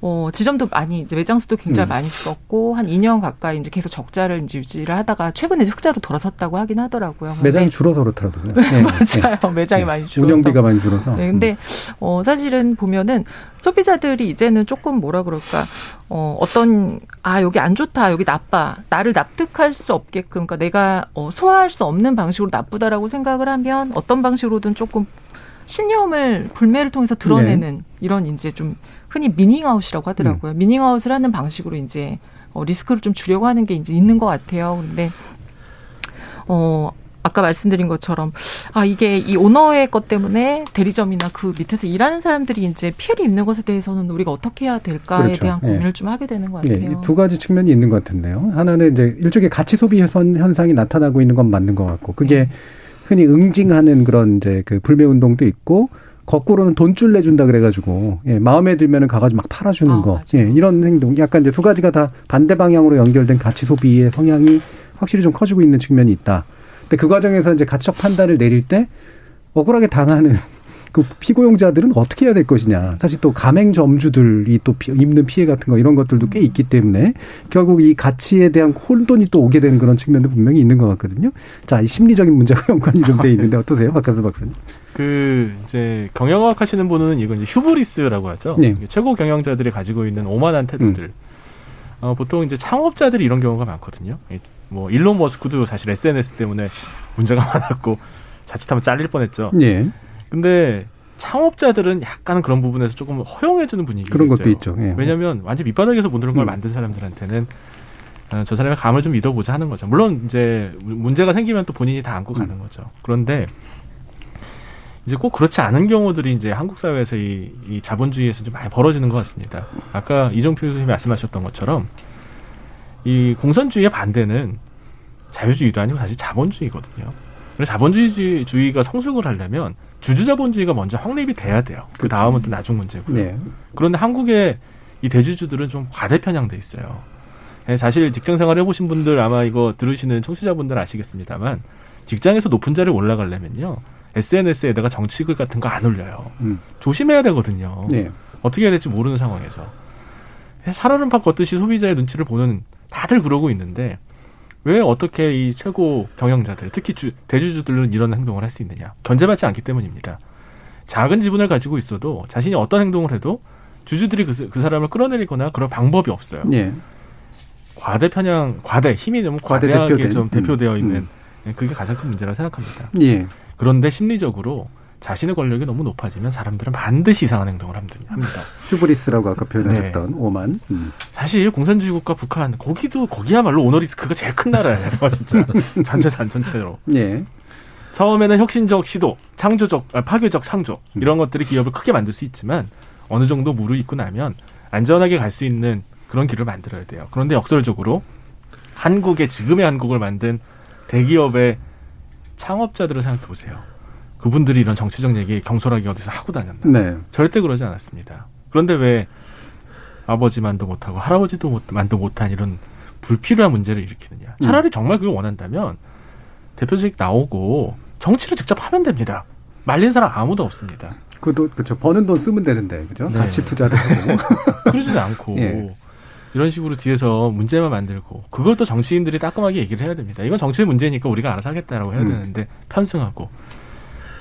어 지점도 많이 이제 매장 수도 굉장히 음. 많이 썼고 한 2년 가까이 이제 계속 적자를 이제 유지를 하다가 최근에 이제 흑자로 돌아섰다고 하긴 하더라고요. 매장이 줄어서 그렇더라고요. 예. 맞아요. 매장이 많이 줄어서. 운영비가 많이 줄어서. 네, 근데 어 사실은 보면은 소비자들이 이제는 조금 뭐라 그럴까 어 어떤 아 여기 안 좋다 여기 나빠 나를 납득할 수 없게끔 그러니까 내가 어 소화할 수 없는 방식으로 나쁘다라고 생각을 하면 어떤 방식으로든 조금 신념을 불매를 통해서 드러내는 이런 이제 좀 흔히 미닝아웃이라고 하더라고요. 미닝아웃을 하는 방식으로 이제 어, 리스크를 좀 주려고 하는 게 이제 있는 것 같아요. 근데 어 아까 말씀드린 것처럼 아 이게 이 오너의 것 때문에 대리점이나 그 밑에서 일하는 사람들이 이제 피해를 입는 것에 대해서는 우리가 어떻게 해야 될까에 그렇죠. 대한 예. 고민을 좀 하게 되는 것 예, 같아요. 이두 가지 측면이 있는 것 같은데요. 하나는 이제 일종의 가치 소비 현- 현상이 나타나고 있는 건 맞는 것 같고, 그게 흔히 응징하는 그런 이제 그 불매 운동도 있고, 거꾸로는 돈줄 내준다 그래가지고 예, 마음에 들면은 가가지고 막 팔아주는 아, 거, 맞아요. 예, 이런 행동, 약간 이제 두 가지가 다 반대 방향으로 연결된 가치 소비의 성향이 확실히 좀 커지고 있는 측면이 있다. 근데 그 과정에서 이제 가치적 판단을 내릴 때 억울하게 당하는 그 피고용자들은 어떻게 해야 될 것이냐. 사실 또 가맹점주들이 또 피- 입는 피해 같은 거 이런 것들도 꽤 있기 때문에 결국 이 가치에 대한 혼돈이 또 오게 되는 그런 측면도 분명히 있는 것 같거든요. 자, 이 심리적인 문제와 연관이 좀 돼 있는데 어떠세요, 박한수 박사님? 그 이제 경영학 하시는 분은 이건 이제 휴브리스라고 하죠. 네. 최고 경영자들이 가지고 있는 오만한 태도들. 어, 보통 이제 창업자들이 이런 경우가 많거든요. 이- 뭐 일론 머스크도 사실 SNS 때문에 문제가 많았고 자칫하면 잘릴 뻔했죠. 예. 근데 창업자들은 약간 그런 부분에서 조금 허용해주는 분위기가 그런 있어요. 것도 있죠. 예. 왜냐하면 완전 밑바닥에서 모든 걸 음. 만든 사람들한테는 어, 저 사람의 감을 좀 믿어보자 하는 거죠. 물론 이제 문제가 생기면 또 본인이 다 안고 음. 가는 거죠. 그런데 이제 꼭 그렇지 않은 경우들이 이제 한국 사회에서 이, 이 자본주의에서 좀 많이 벌어지는 것 같습니다. 아까 이종필 교수님이 말씀하셨던 것처럼 이 공산주의의 반대는 자유주의도 아니고 사실 자본주의거든요. 그래서 자본주의가 성숙을 하려면 주주자본주의가 먼저 확립이 돼야 돼요. 그 다음은 또 나중 문제고요. 네. 그런데 한국의 이 대주주들은 좀 과대 편향돼 있어요. 예, 사실 직장 생활 해보신 분들 아마 이거 들으시는 청취자분들 아시겠습니다만 직장에서 높은 자리에 올라가려면요 SNS에다가 정치글 같은 거 안 올려요. 음. 조심해야 되거든요. 네. 어떻게 해야 될지 모르는 상황에서 살얼음 팍 걷듯이 소비자의 눈치를 보는 다들 그러고 있는데 왜 어떻게 이 최고 경영자들 특히 주, 대주주들은 이런 행동을 할 수 있느냐 견제받지 않기 때문입니다. 작은 지분을 가지고 있어도 자신이 어떤 행동을 해도 주주들이 그, 그 사람을 끌어내리거나 그럴 방법이 없어요. 예. 과대 편향, 과대 힘이 너무 과대 과대하게 대표된. 좀 대표되어 음, 있는 음. 네, 그게 가장 큰 문제라 고 생각합니다. 예. 그런데 심리적으로 자신의 권력이 너무 높아지면 사람들은 반드시 이상한 행동을 함- 합니다. 휴브리스라고 아까 네. 표현하셨던 오만. 음. 사실 공산주의 국가 북한 거기도 거기야말로 오너 리스크가 제일 큰 나라예요, 진짜 전체 산 전체로. 예. 처음에는 혁신적 시도, 창조적, 아, 파괴적 창조 이런 것들이 기업을 크게 만들 수 있지만 어느 정도 무르익고 나면 안전하게 갈 수 있는 그런 길을 만들어야 돼요. 그런데 역설적으로 한국의 지금의 한국을 만든 대기업의 창업자들을 생각해 보세요. 그분들이 이런 정치적 얘기 경솔하게 어디서 하고 다녔나? 네. 절대 그러지 않았습니다. 그런데 왜 아버지만도 못하고 할아버지도 못, 만도 못한 이런 불필요한 문제를 일으키느냐? 차라리 정말 그걸 원한다면 대표직 나오고 정치를 직접 하면 됩니다. 말린 사람 아무도 없습니다. 그도 그렇죠. 버는 돈 쓰면 되는데 그죠? 네. 가치 투자를 하고. 그러지도 않고 예. 이런 식으로 뒤에서 문제만 만들고 그걸 또 정치인들이 따끔하게 얘기를 해야 됩니다. 이건 정치의 문제니까 우리가 알아서 하겠다라고 해야 음. 되는데 편승하고 좀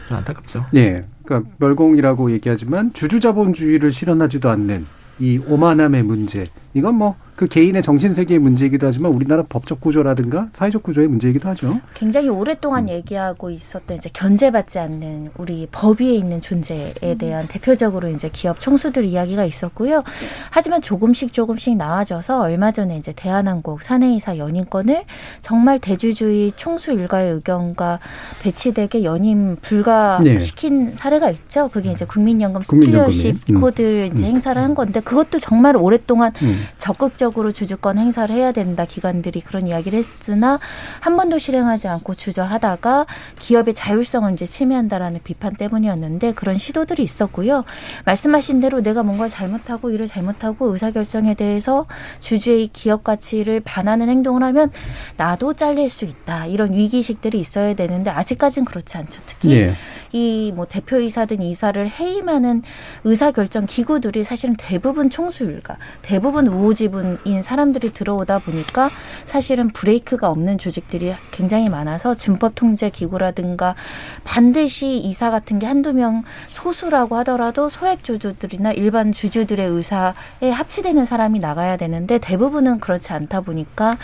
안타깝죠. 예. 그러니까 멸공이라고 얘기하지만 주주자본주의를 실현하지도 않는 이 오만함의 문제. 이건 뭐 그 개인의 정신 세계의 문제이기도 하지만 우리나라 법적 구조라든가 사회적 구조의 문제이기도 하죠. 굉장히 오랫동안 얘기하고 있었던 이제 견제받지 않는 우리 법 위에 있는 존재에 대한 대표적으로 이제 기업 총수들 이야기가 있었고요. 하지만 조금씩 조금씩 나아져서 얼마 전에 이제 대한항공 사내이사 연임권을 정말 대주주의 총수 일가의 의견과 배치되게 연임 불가시킨 사례가 있죠. 그게 이제 국민연금. 스튜어십 음. 코드를 이제 음. 행사를 한 건데 그것도 정말 오랫동안 음. 적극적으로 주주권 행사를 해야 된다 기관들이 그런 이야기를 했으나 한 번도 실행하지 않고 주저하다가 기업의 자율성을 이제 침해한다라는 비판 때문이었는데 그런 시도들이 있었고요. 말씀하신 대로 내가 뭔가 잘못하고 일을 잘못하고 의사결정에 대해서 주주의 기업 가치를 반하는 행동을 하면 나도 잘릴 수 있다. 이런 위기의식들이 있어야 되는데 아직까지는 그렇지 않죠. 특히 예. 이 뭐 대표이사든 이사를 해임하는 의사결정 기구들이 사실은 대부분 총수일가, 대부분 우호지분인 사람들이 들어오다 보니까 사실은 브레이크가 없는 조직들이 굉장히 많아서 준법 통제 기구라든가 반드시 이사 같은 게 한두 명 소수라고 하더라도 소액 주주들이나 일반 주주들의 의사에 합치되는 사람이 나가야 되는데 대부분은 그렇지 않다 보니까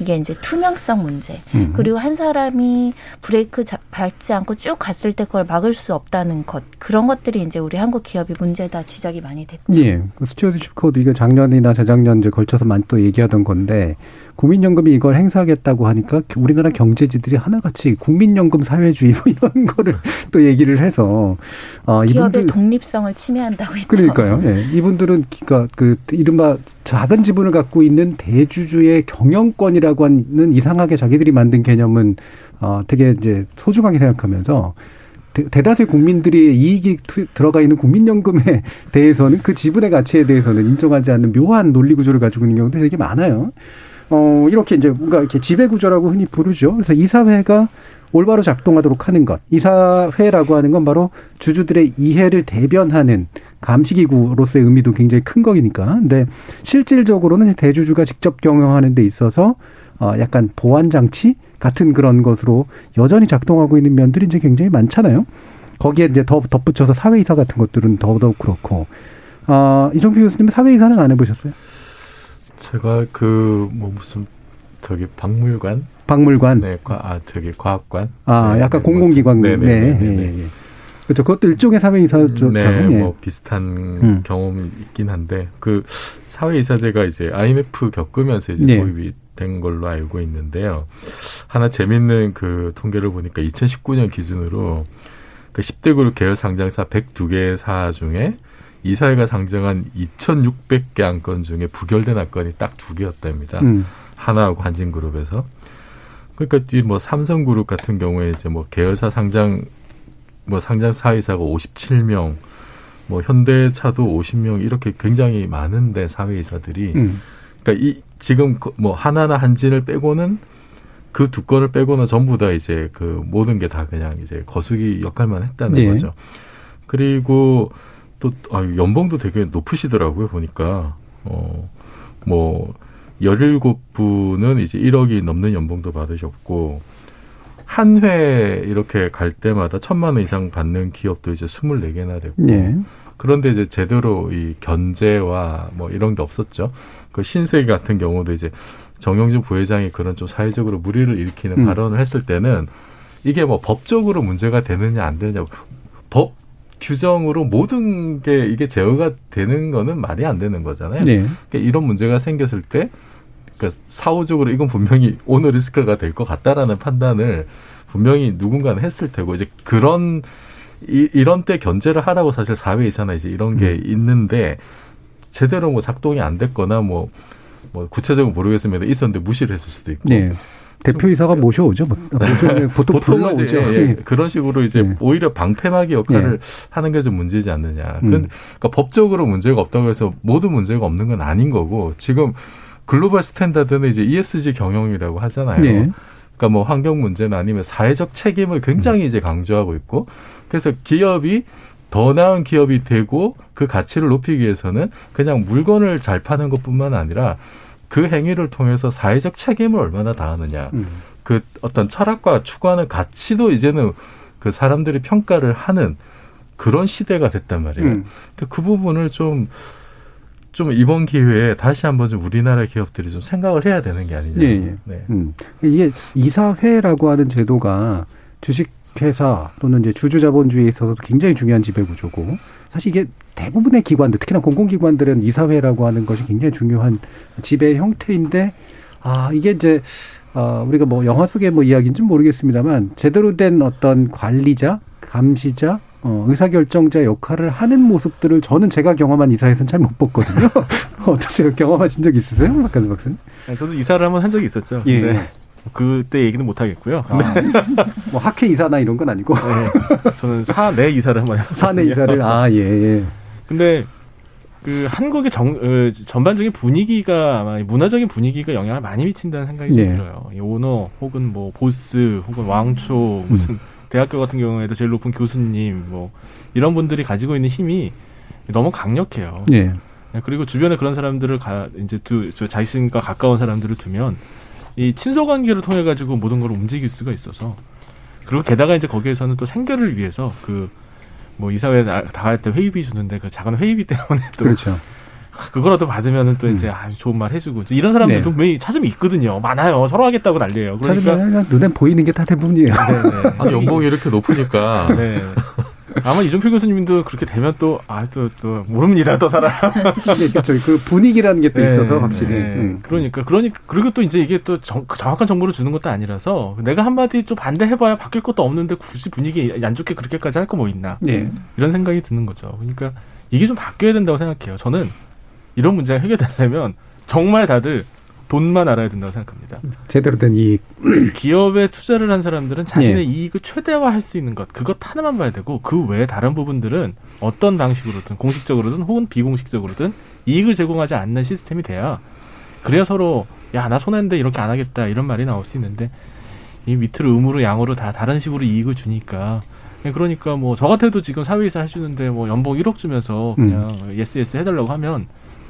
이게 이제 투명성 문제 음. 그리고 한 사람이 브레이크 자- 밟지 않고 쭉 갔을 때 그걸 막을 수 없다는 것 그런 것들이 이제 우리 한국 기업이 문제다 지적이 많이 됐죠. 예. 그 stewardship code 이게 작년이나 재작년 이제 걸쳐서 많이 또 얘기하던 건데 국민연금이 이걸 행사하겠다고 하니까 우리나라 경제지들이 하나같이 국민연금 사회주의 뭐 이런 거를 또 얘기를 해서 어 기업의 이분들 독립성을 침해한다고 했죠. 그러니까요. 예. 이분들은 그러니까 그 이른바 작은 지분을 갖고 있는 대주주의 경영권이라고 하는 이상하게 자기들이 만든 개념은 어 되게 이제 소중하게 생각하면서 대, 다수의 국민들이 이익이 투, 들어가 있는 국민연금에 대해서는 그 지분의 가치에 대해서는 인정하지 않는 묘한 논리 구조를 가지고 있는 경우도 되게 많아요. 어, 이렇게 이제 뭔가 이렇게 지배구조라고 흔히 부르죠. 그래서 이사회가 올바로 작동하도록 하는 것. 이사회라고 하는 건 바로 주주들의 이해를 대변하는 감시기구로서의 의미도 굉장히 큰 거니까. 근데 실질적으로는 대주주가 직접 경영하는 데 있어서 어 약간 보안 장치 같은 그런 것으로 여전히 작동하고 있는 면들이 이제 굉장히 많잖아요. 거기에 이제 더 덧붙여서 사회이사 같은 것들은 더더욱 그렇고. 어, 이종필 교수님은 사회이사는 안 해보셨어요? 제가 그 뭐 무슨 저기 박물관 박물관. 네, 과, 아 저기 과학관. 아, 네, 약간 네, 공공기관. 네, 네, 네, 네, 예, 네. 예. 그렇죠. 그것도 일종의 사회이사 쪽 네. 예. 뭐 비슷한 음. 경험이 있긴 한데 그 사회이사제가 이제 IMF 겪으면서 이제 네. 도입이 된 걸로 알고 있는데요. 하나 재밌는 그 통계를 보니까 2019년 기준으로 그 10대 그룹 계열 상장사 102개 중에 이사회가 상정한 2,600개 안건 중에 부결된 안건이 딱 두 개였답니다. 음. 하나하고 한진그룹에서. 그러니까 이뭐 삼성그룹 같은 경우에 이제 뭐 계열사 상장 뭐 상장 사회이사가 57명, 뭐 현대차도 50명 이렇게 굉장히 많은데 사회이사들이 음. 그러니까 이 지금 그뭐 하나나 한진을 빼고는 그 두 건을 빼고는 전부 다 이제 그 모든 게 다 그냥 이제 거수기 역할만 했다는 네. 거죠. 그리고 또 아, 연봉도 되게 높으시더라고요 보니까 어뭐 17분은 이제 1억이 넘는 연봉도 받으셨고 한 회 이렇게 갈 때마다 천만 원 이상 받는 기업도 이제 24개나 됐고 예. 그런데 이제 제대로 이 견제와 뭐 이런 게 없었죠. 그 신세계 같은 경우도 이제 정영진 부회장이 그런 좀 사회적으로 무리를 일으키는 음. 발언을 했을 때는 이게 뭐 법적으로 문제가 되느냐 안 되느냐 법 규정으로 모든 게 이게 제어가 되는 거는 말이 안 되는 거잖아요. 네. 그러니까 이런 문제가 생겼을 때 그러니까 사후적으로 이건 분명히 오너 리스크가 될 것 같다라는 판단을 분명히 누군가는 했을 테고 이제 그런 이, 이런 때 견제를 하라고 사실 사회 이사나 이제 이런 게 음. 있는데 제대로 뭐 작동이 안 됐거나 뭐, 뭐 구체적으로 모르겠습니다. 있었는데 무시를 했을 수도 있고. 네. 대표이사가 모셔오죠. 뭐, 모셔오면 보통 보통은 불러오죠. 이제 예, 예. 그런 식으로 이제 네. 오히려 방패막이 역할을 네. 하는 게 좀 문제지 않느냐. 음. 그 그러니까 법적으로 문제가 없다고 해서 모두 문제가 없는 건 아닌 거고 지금 global standard는 이제 ESG 경영이라고 하잖아요. 네. 그러니까 뭐 환경 문제나 아니면 사회적 책임을 굉장히 이제 강조하고 있고 그래서 기업이 더 나은 기업이 되고 그 가치를 높이기 위해서는 그냥 물건을 잘 파는 것뿐만 아니라 그 행위를 통해서 사회적 책임을 얼마나 다하느냐. 음. 그 어떤 철학과 추구하는 가치도 이제는 그 사람들이 평가를 하는 그런 시대가 됐단 말이에요. 음. 근데 그 부분을 좀, 좀 이번 기회에 다시 한번 좀 우리나라 기업들이 좀 생각을 해야 되는 게 아니냐. 예, 예. 네. 음. 이게 이사회라고 하는 제도가 주식회사 또는 이제 주주자본주의에 있어서도 굉장히 중요한 지배구조고 사실 이게 대부분의 기관들 특히나 공공기관들은 이사회라고 하는 것이 굉장히 중요한 지배 형태인데 아 이게 이제 어 우리가 뭐 영화 속의 뭐 이야기인지 는 모르겠습니다만 제대로 된 어떤 관리자 감시자 어, 의사결정자 역할을 하는 모습들을 저는 제가 경험한 이사회에서는 잘 못 봤거든요. 어떠세요? 경험하신 적 있으세요? 박가수 박사님? 네, 저도 이사를 한번 한 적이 있었죠. 예. 네. 그때 얘기는 못 하겠고요. 아, 뭐 학회 이사나 이런 건 아니고 네. 저는 사내 이사를 한번 해봤거든요. 사내 이사를 아 예. 예. 근데 그 한국의 정, 어, 전반적인 분위기가 아마 문화적인 분위기가 영향을 많이 미친다는 생각이 좀 네. 들어요. 이 오너 혹은 뭐 보스 혹은 왕초 무슨 음. 대학교 같은 경우에도 제일 높은 교수님 뭐 이런 분들이 가지고 있는 힘이 너무 강력해요. 예. 네, 그리고 주변에 그런 사람들을 가 이제 두저 자신과 가까운 사람들을 두면 이 친소 관계를 통해 가지고 모든 걸 움직일 수가 있어서 그리고 게다가 이제 거기에서는 또 생계를 위해서 그 뭐 이사회 나- 나갈 때 회의비 주는데 그 작은 회의비 때문에 또 그렇죠. 그거라도 받으면은 또 이제 아주 좋은 말 해주고 이런 사람들도 네. 분명히 찾으면 있거든요. 많아요. 서로 하겠다고 난리예요. 그러니까 찾으면 그냥 눈에 보이는 게 다 대부분이에요. 아니, 연봉이 이렇게 높으니까. 네. 아마 이종필 교수님도 그렇게 되면 또, 아, 또, 또, 모릅니다, 또 사람. 네, 그렇죠. 그 분위기라는 게또 네, 있어서 확실히. 네. 음. 그러니까, 그러니까, 그리고 또 이제 이게 또 정, 그 정확한 정보를 주는 것도 아니라서 내가 한마디 좀 반대해봐야 바뀔 것도 없는데 굳이 분위기 안 좋게 그렇게까지 할 거 뭐 있나. 네. 이런 생각이 드는 거죠. 그러니까 이게 좀 바뀌어야 된다고 생각해요. 저는 이런 문제가 해결되려면 정말 다들 돈만 알아야 된다고 생각합니다. 제대로 된 이익. 기업에 투자를 한 사람들은 자신의 예. 이익을 최대화할 수 있는 것 그것 하나만 봐야 되고 그 외에 다른 부분들은 어떤 방식으로든 공식적으로든 혹은 비공식적으로든 이익을 제공하지 않는 시스템이 돼야 그래야 서로 야 나 손해인데 이렇게 안 하겠다 이런 말이 나올 수 있는데 이 밑으로 음으로 양으로 다 다른 식으로 이익을 주니까 그러니까 뭐 저 같아도 지금 사외이사 하시는데 뭐 연봉 1억 주면서 그냥 yes yes 해달라고 하면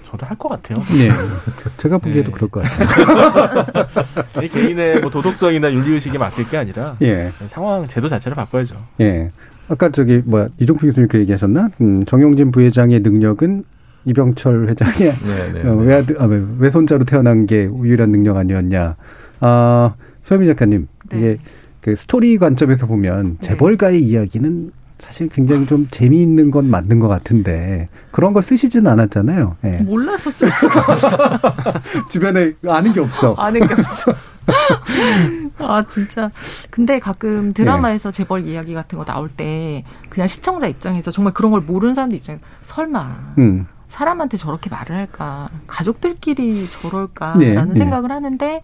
저도 할 것 같아요. 네. 제가 보기에도 네. 그럴 것 같아요. 이 개인의 뭐 도덕성이나 윤리의식에 맡길 게 아니라 예. 상황 제도 자체를 바꿔야죠. 예. 아까 저기 뭐야 이종필 교수님 그 얘기하셨나? 음, 정용진 부회장의 능력은 이병철 회장의 네, 네, 어, 네. 외아들, 아, 외- 외손자로 태어난 게 유일한 능력 아니었냐? 아, 서민 작가님 네. 이게 그 스토리 관점에서 보면 재벌가의 이야기는 사실 굉장히 좀 재미있는 건 맞는 것 같은데 그런 걸 쓰시진 않았잖아요. 예. 몰라서 쓸 수가 없어. 주변에 아는 게 없어. 아는 게 없어. 아 진짜. 근데 가끔 드라마에서 재벌 이야기 같은 거 나올 때 그냥 시청자 입장에서 정말 그런 걸 모르는 사람들 입장에서 설마 음. 사람한테 저렇게 말을 할까? 가족들끼리 네, 저럴까라는 네. 생각을 하는데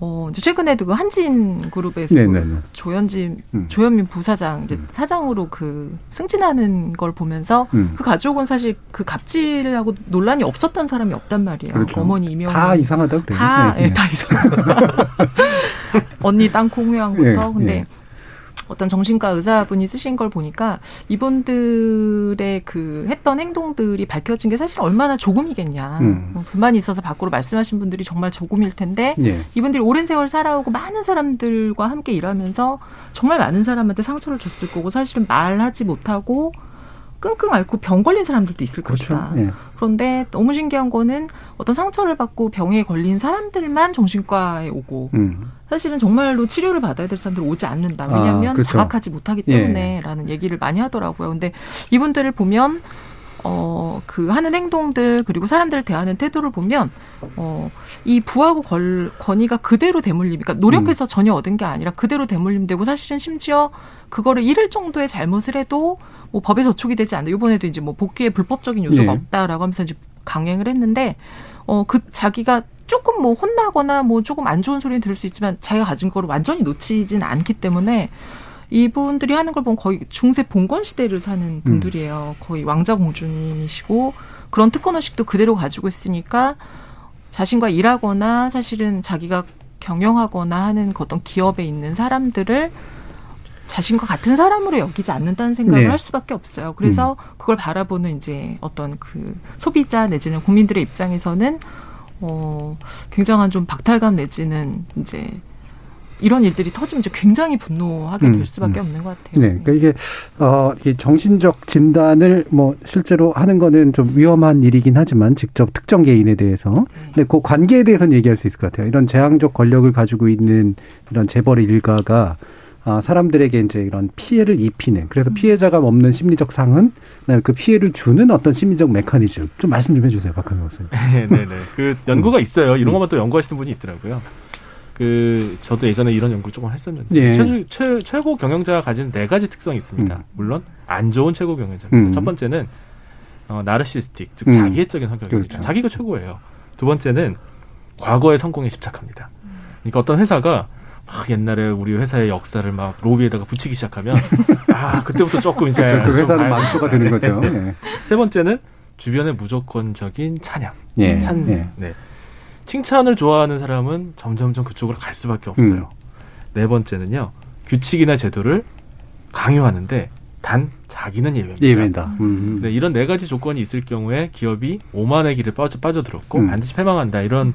어 이제 최근에도 그 한진 그룹에서 네, 그 네, 네. 조현진 음. 조현민 부사장 이제 사장으로 그 승진하는 걸 보면서 음. 그 가족은 사실 그 갑질하고 논란이 없었던 사람이 없단 말이에요. 그렇죠. 어머니 이명 다 이상하다 그래요. 다, 네, 예, 네. 다 이상. 언니 땅콩 회왕부터. 예, 근데 예. 어떤 정신과 의사분이 쓰신 걸 보니까 이분들의 그 했던 행동들이 밝혀진 게 사실 얼마나 조금이겠냐. 음. 뭐 불만이 있어서 밖으로 말씀하신 분들이 정말 조금일 텐데 예. 이분들이 오랜 세월 살아오고 많은 사람들과 함께 일하면서 정말 많은 사람한테 상처를 줬을 거고 사실은 말하지 못하고 끙끙 앓고 병 걸린 사람들도 있을 그렇죠. 것이다. 예. 그런데 너무 신기한 거는 어떤 상처를 받고 병에 걸린 사람들만 정신과에 오고 음. 사실은 정말로 치료를 받아야 될 사람들 오지 않는다. 아, 왜냐하면 그렇죠. 자각하지 못하기 예. 때문에라는 얘기를 많이 하더라고요. 근데 이분들을 보면 어, 그 하는 행동들 그리고 사람들을 대하는 태도를 보면 어, 이 부하고 걸, 건의가 그대로 대물림, 그러니까 노력해서 음. 전혀 얻은 게 아니라 그대로 대물림되고 사실은 심지어 그거를 잃을 정도의 잘못을 해도 뭐 법에 저촉이 되지 않는다. 이번에도 이제 뭐 복귀에 불법적인 요소가 네. 없다라고 하면서 이제 강행을 했는데 어, 그 자기가 조금 뭐 혼나거나 뭐 조금 안 좋은 소리는 들을 수 있지만 자기가 가진 거를 완전히 놓치진 않기 때문에 이분들이 하는 걸 보면 거의 중세 봉건 시대를 사는 분들이에요. 거의 왕자 공주님이시고 그런 특권 의식도 그대로 가지고 있으니까 자신과 일하거나 사실은 자기가 경영하거나 하는 그 어떤 기업에 있는 사람들을 자신과 같은 사람으로 여기지 않는다는 생각을 네. 할 수밖에 없어요. 그래서 그걸 바라보는 이제 어떤 그 소비자 내지는 국민들의 입장에서는 어 굉장한 좀 박탈감 내지는 이제 이런 일들이 터지면 이제 굉장히 분노하게 음, 될 수밖에 음. 없는 것 같아요. 네, 그러니까 이게 어, 이 정신적 진단을 뭐 실제로 하는 거는 좀 위험한 일이긴 하지만 직접 특정 개인에 대해서, 근데 그 관계에 대해서는 얘기할 수 있을 것 같아요. 이런 재앙적 권력을 가지고 있는 이런 재벌의 일가가 아, 사람들에게 이제 이런 피해를 입히는 그래서 피해자가 없는 심리적 그다음에 그 피해를 주는 어떤 심리적 메커니즘 좀 말씀 좀 해주세요, 박한호 교수님. 네네. 그 연구가 있어요. 음. 이런 것만 또 연구하시는 분이 있더라고요. 그 저도 예전에 이런 연구 조금 했었는데 예. 최, 최, 최고 경영자가 가진 네 가지 특성이 있습니다. 음. 물론 안 좋은 최고 경영자입니다. 음. 첫 번째는 어, 나르시스틱, 즉 음. 자기애적인 성격입니다. 그렇죠. 자기가 최고예요. 두 번째는 과거의 성공에 집착합니다. 그러니까 어떤 회사가 막 옛날에 우리 회사의 역사를 막 로비에다가 붙이기 시작하면 아 그때부터 조금 이제 그렇죠. 그좀 회사는 만조가 되는 거죠. 네. 예. 세 번째는 주변의 무조건적인 찬양. 예. 찬, 예. 네. 칭찬을 좋아하는 사람은 점점점 그쪽으로 갈 수밖에 없어요. 음. 네 번째는요. 규칙이나 제도를 강요하는데 단 자기는 예외입니다. 예외다. 음. 네, 이런 네 가지 조건이 있을 경우에 기업이 오만의 길에 빠져, 빠져들었고 음. 반드시 패망한다. 이런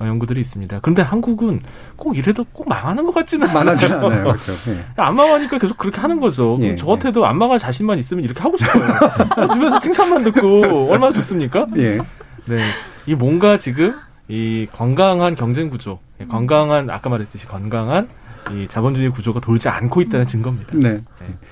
어, 연구들이 있습니다. 그런데 한국은 꼭 이래도 꼭 망하는 것 같지는 많아지 않아요. 않아요. 그렇죠. 예. 안 망하니까 계속 그렇게 하는 거죠. 그럼 예, 저 같아도 안 망할 자신만 있으면 이렇게 하고 싶어요. 주변에서 칭찬만 듣고 얼마나 좋습니까? 예. 네. 이 뭔가 지금 이 건강한 경쟁 구조, 예, 건강한 아까 말했듯이 건강한 이 자본주의 구조가 돌지 않고 있다는 증거입니다. 네.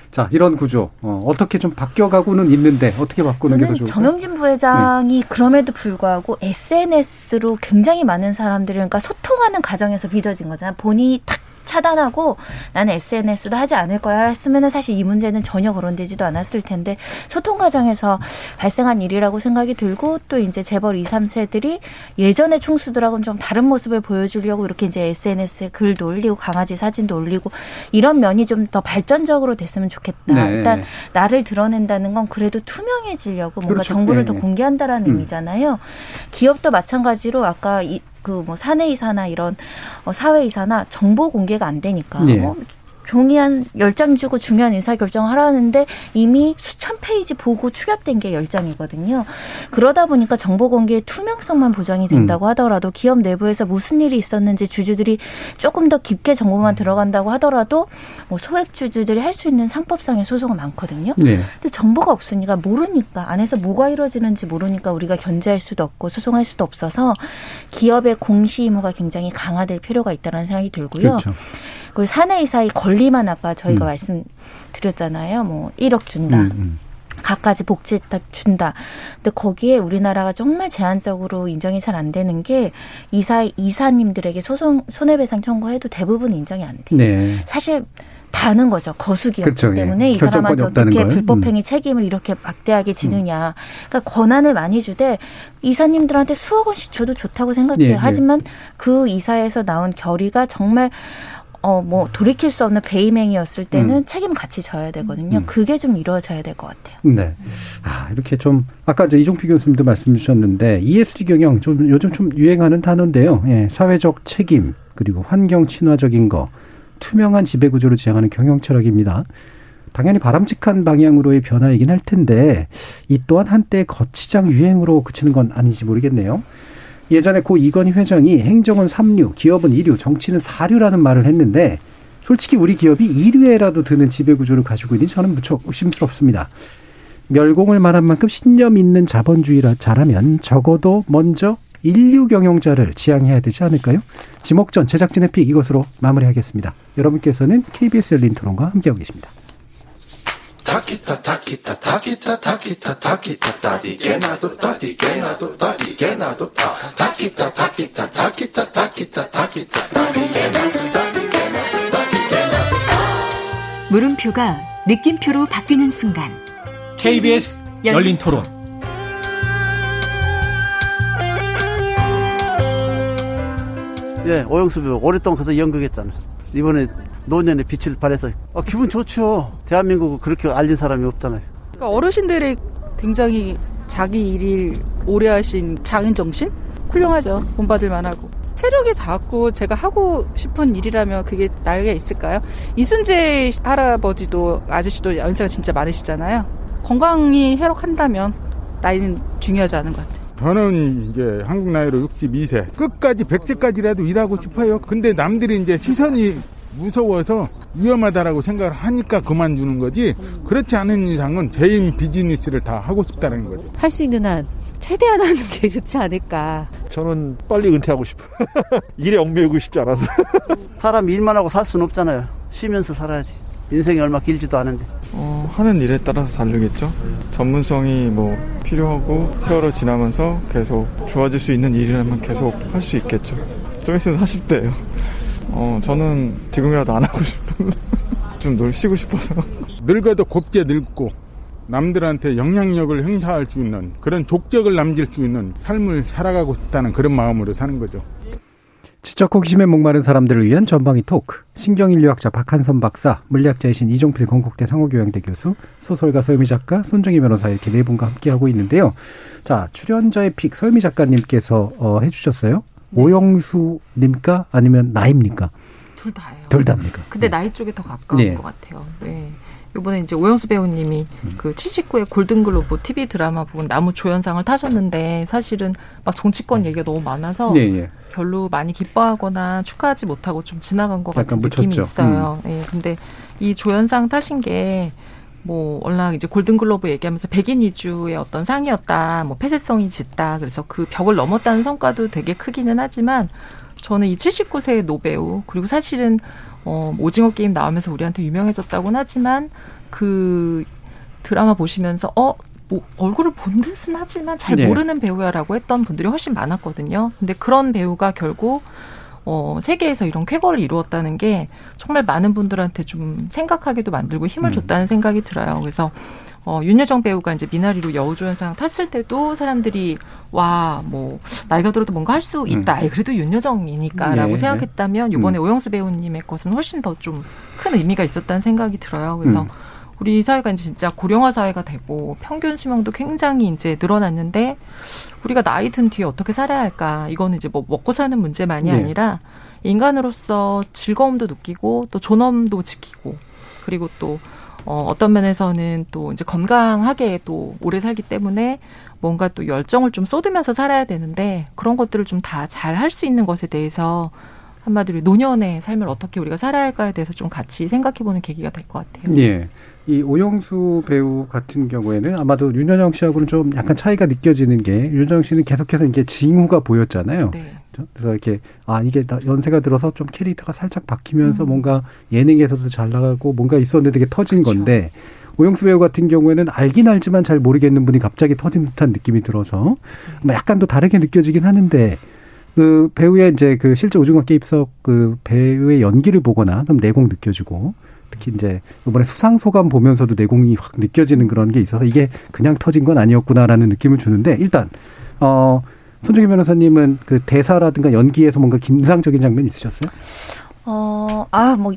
자, 이런 구조, 어, 어떻게 좀 바뀌어가고는 있는데, 어떻게 바꾸는 게 더 좋을까요? 정영진 부회장이 그럼에도 불구하고 SNS로 굉장히 많은 사람들이 그러니까 소통하는 과정에서 빚어진 거잖아요. 본인이 탁 차단하고 나는 SNS도 하지 않을 거야 했으면은 사실 이 문제는 전혀 거론되지도 않았을 텐데 소통 과정에서 발생한 일이라고 생각이 들고 또 이제 재벌 2, 3세들이 예전의 총수들하고는 좀 다른 모습을 보여주려고 이렇게 이제 SNS에 글도 올리고 강아지 사진도 올리고 이런 면이 좀 더 발전적으로 됐으면 좋겠다. 네. 일단 나를 드러낸다는 건 그래도 투명해지려고 뭔가 그렇죠. 정보를 네, 더 네. 공개한다라는 음. 의미잖아요. 기업도 마찬가지로 아까 이 그 뭐 사내 이사나 이런 어, 사회 이사나 정보 공개가 안 되니까 예. 뭐 종이 한 열 장 주고 중요한 의사결정을 하라는데 이미 수천 페이지 보고 추격된 게 열장이거든요 그러다 보니까 정보 공개의 투명성만 보장이 된다고 음. 하더라도 기업 내부에서 무슨 일이 있었는지 주주들이 조금 더 깊게 정보만 들어간다고 하더라도 뭐 소액 주주들이 할 수 있는 상법상의 소송은 많거든요. 네. 근데 정보가 없으니까 모르니까 안에서 뭐가 이루어지는지 모르니까 우리가 견제할 수도 없고 소송할 수도 없어서 기업의 공시 의무가 굉장히 강화될 필요가 있다는 생각이 들고요. 그렇죠. 그리고 사내이사의 권리만 아까 저희가 음. 말씀드렸잖아요. 뭐 1억 준다. 음, 음. 각가지 복지 혜택 준다. 근데 거기에 우리나라가 정말 제한적으로 인정이 잘 안 되는 게 이사 이사님들에게 소송 손해배상 청구해도 대부분 인정이 안 돼요. 네. 사실 다는 거죠. 거수기였기 그렇죠, 예. 때문에 이 결정권이 사람한테 어떻게 걸. 음. 불법행위 책임을 이렇게 막대하게 지느냐. 그러니까 권한을 많이 주되 이사님들한테 수억 원씩 줘도 좋다고 생각해요. 예, 예. 하지만 그 이사에서 나온 결의가 정말 어 뭐 돌이킬 수 없는 배임행위였을 때는 음. 책임 같이 져야 되거든요. 음. 그게 좀 이루어져야 될 것 같아요. 네. 아, 이렇게 좀, 아까 저 이종필 교수님도 말씀 주셨는데, ESG 경영, 좀 요즘 좀 유행하는 단어인데요. 예, 사회적 책임, 그리고 환경 친화적인 거, 투명한 지배구조를 지향하는 경영 철학입니다. 당연히 바람직한 방향으로의 변화이긴 할 텐데, 이 또한 한때 거치장 유행으로 그치는 건 아닌지 모르겠네요. 예전에 고 이건희 회장이 행정은 삼류, 기업은 이류, 정치는 사류라는 말을 했는데, 솔직히 우리 기업이 이류에라도 드는 지배구조를 가지고 있는 저는 무척 의심스럽습니다. 멸공을 말한 만큼 신념 있는 자본주의라 잘하면 적어도 먼저 인류 경영자를 지향해야 되지 않을까요? 지목전 제작진의 픽 이것으로 마무리하겠습니다. 여러분께서는 KBS 열린 토론과 함께하고 계십니다. Takita takita takita takita takita tadige nado tadige nado tadige nado ta takita takita takita takita takita tadige nado tadige nado tadige nado 물음표가 느낌표로 바뀌는 순간 KBS 열린 토론. 예, 오영수 배우 오랫동안 가서 연극했잖아. 이번에 노년의 빛을 발해서 아, 기분 좋죠. 대한민국을 그렇게 알린 사람이 없잖아요. 그러니까 어르신들이 굉장히 자기 일을 오래 하신 장인 정신 훌륭하죠. 본받을 만하고 체력이 닿고 제가 하고 싶은 일이라면 그게 나에게 있을까요? 이순재 할아버지도 아저씨도 연세가 진짜 많으시잖아요. 건강이 해롭한다면 나이는 중요하지 않은 것 같아요. 저는 이제 한국 나이로 62세 끝까지 100세까지라도 일하고 싶어요. 근데 남들이 이제 시선이 무서워서 위험하다라고 생각을 하니까 그만두는 거지. 그렇지 않은 이상은 개인 비즈니스를 다 하고 싶다는 거죠. 할 수 있는 한 최대한 하는 게 좋지 않을까. 저는 빨리 은퇴하고 싶어요. 일에 얽매이고 싶지 않아서. 사람 일만 하고 살 수는 없잖아요. 쉬면서 살아야지. 인생이 얼마 길지도 않은데. 어, 하는 일에 따라서 다르겠죠. 전문성이 뭐 필요하고 세월호 지나면서 계속 좋아질 수 있는 일이라면 계속 할 수 있겠죠. 좀 있으면 40대예요. 어, 저는 지금이라도 안 하고 싶은 좀놀 쉬고 싶어서. 늙어도 곱게 늙고 남들한테 영향력을 행사할 수 있는 그런 족적을 남길 수 있는 삶을 살아가고 싶다는 그런 마음으로 사는 거죠. 지적 호기심에 목마른 사람들을 위한 전방위 토크. 신경인류학자 박한선 박사, 물리학자이신 이종필 건국대 상호교양대 교수, 소설가 서유미 작가, 손정희 변호사 이렇게 네 분과 함께 하고 있는데요. 자, 출연자의 픽 서유미 작가님께서 어, 해주셨어요. 오영수님까 아니면 나입니까? 둘 다예요. 둘 다입니까? 근데 나이 쪽에 더 가까운 네. 것 같아요. 네. 이번에 이제 오영수 배우님이 그 79회 골든글로브 TV 드라마 부분 나무 조연상을 타셨는데 사실은 막 정치권 얘기가 너무 많아서 네, 예. 별로 많이 기뻐하거나 축하하지 못하고 좀 지나간 것 같은 느낌이. 있어요. 예. 근데 이 조연상 타신 게 뭐 워낙 이제 골든글로브 얘기하면서 백인 위주의 어떤 상이었다, 뭐 폐쇄성이 짙다, 그래서 그 벽을 넘었다는 성과도 되게 크기는 하지만 저는 이 79세의 노배우 그리고 사실은 어 오징어 게임 나오면서 우리한테 유명해졌다고는 하지만 그 드라마 보시면서 어 뭐, 얼굴을 본 듯은 하지만 잘 네. 모르는 배우야라고 했던 분들이 훨씬 많았거든요. 근데 그런 배우가 결국 어, 세계에서 이런 쾌거를 이루었다는 게 정말 많은 분들한테 좀 생각하게도 만들고 힘을 음. 줬다는 생각이 들어요. 그래서 어, 윤여정 배우가 이제 미나리로 여우조연상 탔을 때도 사람들이 와, 뭐, 나이가 들어도 뭔가 할 수 있다. 음. 그래도 윤여정이니까 라고 네, 생각했다면 이번에 음. 오영수 배우님의 것은 훨씬 더 좀 큰 의미가 있었다는 생각이 들어요. 그래서 음. 우리 사회가 진짜 고령화 사회가 되고 평균 수명도 굉장히 이제 늘어났는데 우리가 나이 든 뒤에 어떻게 살아야 할까? 이거는 이제 뭐 먹고 사는 문제만이 네. 아니라 인간으로서 즐거움도 느끼고 또 존엄도 지키고 그리고 또 어, 어떤 면에서는 또 이제 건강하게 또 오래 살기 때문에 뭔가 또 열정을 좀 쏟으면서 살아야 되는데 그런 것들을 좀 다 잘 할 수 있는 것에 대해서 한마디로 노년의 삶을 어떻게 우리가 살아야 할까에 대해서 좀 같이 생각해보는 계기가 될 것 같아요. 예. 이 오영수 배우 같은 경우에는 아마도 윤여정 씨하고는 좀 약간 차이가 느껴지는 게 윤여정 씨는 계속해서 이게 징후가 보였잖아요. 네. 그래서 이렇게 아 이게 나- 연세가 들어서 좀 캐릭터가 살짝 바뀌면서 음. 뭔가 예능에서도 잘 나가고 뭔가 있었는데 이게 터진 건데 오영수 배우 같은 경우에는 알긴 알지만 잘 모르겠는 분이 갑자기 터진 듯한 느낌이 들어서 아마 약간 또 다르게 느껴지긴 하는데 그 배우의 이제 그 실제 오징어 게임석 그 배우의 연기를 보거나 그럼 내공 느껴지고 특히 이제 이번에 수상 소감 보면서도 내공이 확 느껴지는 그런 게 있어서 이게 그냥 터진 건 아니었구나라는 느낌을 주는데 일단 어 손정희 변호사님은 그 대사라든가 연기에서 뭔가 인상적인 장면 있으셨어요? 어, 아, 뭐,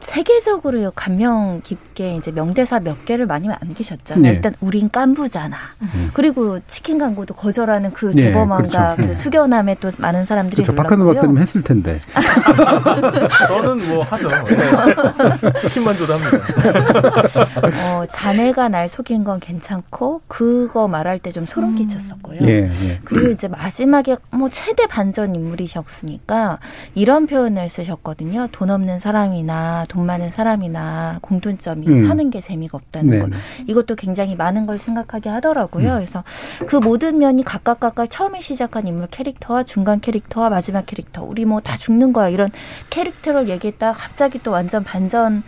세계적으로 감명 깊게 이제 명대사 몇 개를 많이 남기셨잖아요. 네. 일단 우린 깐부잖아. 그리고 치킨 광고도 거절하는 그 네, 대범함과 그렇죠. 그 네. 수견함에 또 많은 사람들이 그렇죠. 박한우 놀랐고요. 박사님 했을 텐데. 저는 뭐 하죠. 네. 치킨만 줘도 합니다. 어, 자네가 날 속인 건 괜찮고 그거 말할 때 좀 소름 끼쳤었고요. 예, 예. 그리고 이제 마지막에 뭐 최대 반전 인물이셨으니까 이런 표현을 쓰셨거든요. 돈 없는 사람이나 돈 많은 사람이나 공통점이 음. 사는 게 재미가 없다는 네, 것. 네. 이것도 굉장히 많은 걸 생각하게 하더라고요. 음. 그래서 그 모든 면이 각각 각각 처음에 시작한 인물 캐릭터와 중간 캐릭터와 마지막 캐릭터 우리 뭐 다 죽는 거야 이런 캐릭터를 얘기했다가 갑자기 또 완전 반전의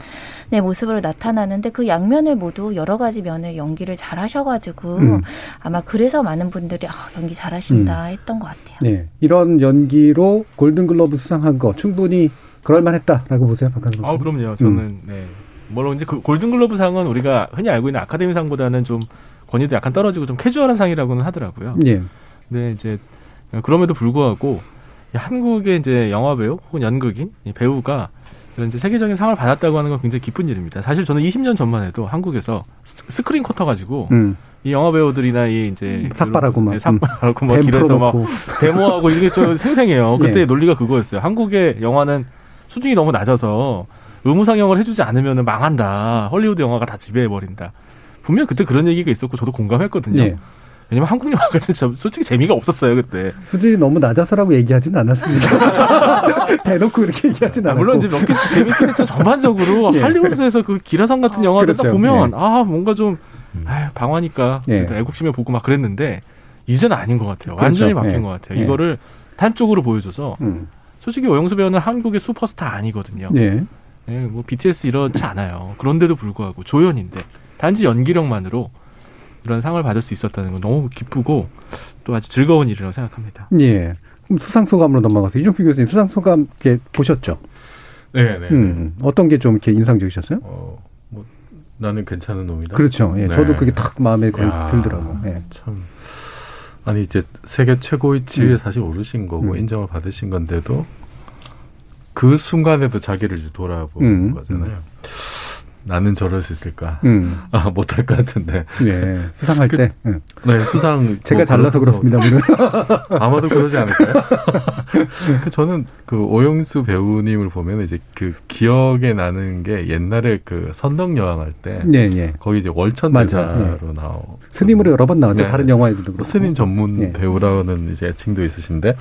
모습으로 나타나는데 그 양면을 모두 여러 가지 면을 연기를 잘 하셔가지고 음. 아마 그래서 많은 분들이 아, 연기 잘하신다 했던 것 같아요. 네. 이런 연기로 골든글러브 수상한 거 충분히 그럴만했다라고 보세요, 박사. 아, 그럼요. 저는 네. 물론 이제 그 골든글러브 상은 우리가 흔히 알고 있는 아카데미 상보다는 좀 권위도 약간 떨어지고 좀 캐주얼한 상이라고는 하더라고요. 예. 근데 이제 그럼에도 불구하고 이 한국의 이제 영화 배우 혹은 연극인 이 배우가 이런 이제 세계적인 상을 받았다고 하는 건 굉장히 기쁜 일입니다. 사실 저는 20년 전만 해도 한국에서 스- 스크린 쿼터 가지고 음. 이 영화 배우들이나 이 이제 삭발하고 막. 네, 삭발하고 막뱀 길에서 막. 데모하고 이게 좀 생생해요. 그때 예. 논리가 그거였어요. 한국의 영화는 수준이 너무 낮아서 의무 상영을 해주지 않으면 망한다. 헐리우드 영화가 다 지배해 버린다. 분명 히 그때 그런 얘기가 있었고 저도 공감했거든요. 예. 왜냐면 한국 영화가 진짜 솔직히 재미가 없었어요 그때. 수준이 너무 낮아서라고 얘기하진 않았습니다. 대놓고 그렇게 얘기하진 아, 않았고. 물론 이제 몇개 재밌긴 했지만 전반적으로 예. 할리우드에서 그 기라성 같은 영화들 딱 그렇죠. 보면 예. 아 뭔가 좀 아유, 방화니까 예. 애국심에 보고 막 그랬는데 이제는 아닌 것 같아요. 그렇죠. 완전히 바뀐 예. 것 같아요. 예. 이거를 단쪽으로 보여줘서 음. 솔직히 오영수 배우는 한국의 슈퍼스타 아니거든요. 예. 예, 뭐 BTS 이렇지 않아요. 그런데도 불구하고 조연인데 단지 연기력만으로 이런 상을 받을 수 있었다는 건 너무 기쁘고 또 아주 즐거운 일이라고 생각합니다. 예. 그럼 수상 소감으로 넘어가서 이종필 교수님 수상 소감 이렇게 보셨죠? 네, 네. 음. 어떤 게 좀 이렇게 인상적이셨어요? 어, 뭐 나는 괜찮은 놈이다. 그렇죠. 예. 네. 저도 그게 딱 마음에 거의 야, 들더라고. 예. 참 아니 이제 세계 최고의 지위에 음. 사실 오르신 거고 음. 인정을 받으신 건데도 그 순간에도 자기를 이제 돌아보는 음. 거잖아요. 나는 저럴 수 있을까? 음. 아, 못할 것 같은데. 예. 수상할 그- 때. 응. 네, 수상. 제가 뭐 잘나서 그렇습니다. 아마도 그러지 않을까요? 그 저는 그 오영수 배우님을 보면 이제 그 기억에 나는 게 옛날에 그 선덕 여왕 할 때. 예, 예. 거기 이제 월천 맞아, 대사로 나오. 스님으로 여러 번 나왔죠. 네. 다른 영화에도 그렇고. 스님 전문 예. 배우라는 이제 애칭도 있으신데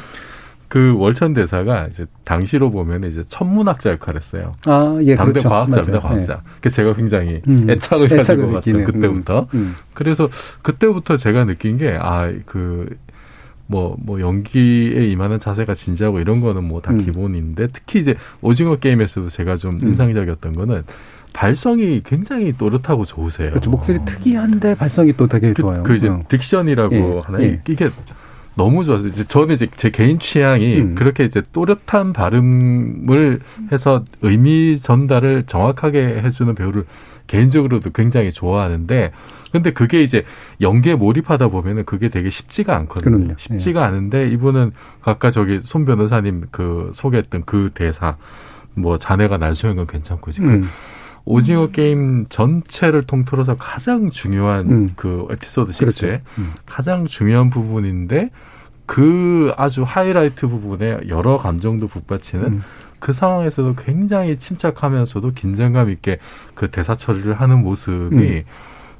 그 월천 대사가 이제 당시로 보면 이제 천문학자 역할을 했어요. 아, 예, 당대 그렇죠. 과학자입니다, 맞아요. 과학자. 그 제가 굉장히 음. 애착을 애착을 가지고 느끼는, 갔어요. 그때부터. 음, 음. 그래서 그때부터 제가 느낀 게 아 그 뭐, 뭐, 연기에 임하는 자세가 진지하고 이런 거는 뭐다 음. 기본인데, 특히 이제 오징어 게임에서도 제가 좀 음. 인상적이었던 거는 발성이 굉장히 또렷하고 좋으세요. 그렇죠. 목소리 특이한데 발성이 또 되게 그, 좋아요. 그 이제 응. 딕션이라고 예, 하나 예. 이게 너무 좋았어요. 이제 저는 이제 제 개인 취향이 음. 그렇게 이제 또렷한 발음을 해서 의미 전달을 정확하게 해주는 배우를 개인적으로도 굉장히 좋아하는데 근데 그게 이제 연기에 몰입하다 보면은 그게 되게 쉽지가 않거든요. 그럼요. 쉽지가 않은데 이분은 아까 저기 손 변호사님 그 소개했던 그 대사 뭐 자네가 날 수행은 괜찮고 지금 음. 오징어 게임 전체를 통틀어서 가장 중요한 음. 그 에피소드 6에 그렇죠. 음. 가장 중요한 부분인데 그 아주 하이라이트 부분에 여러 감정도 북받치는 음. 그 상황에서도 굉장히 침착하면서도 긴장감 있게 그 대사 처리를 하는 모습이 음.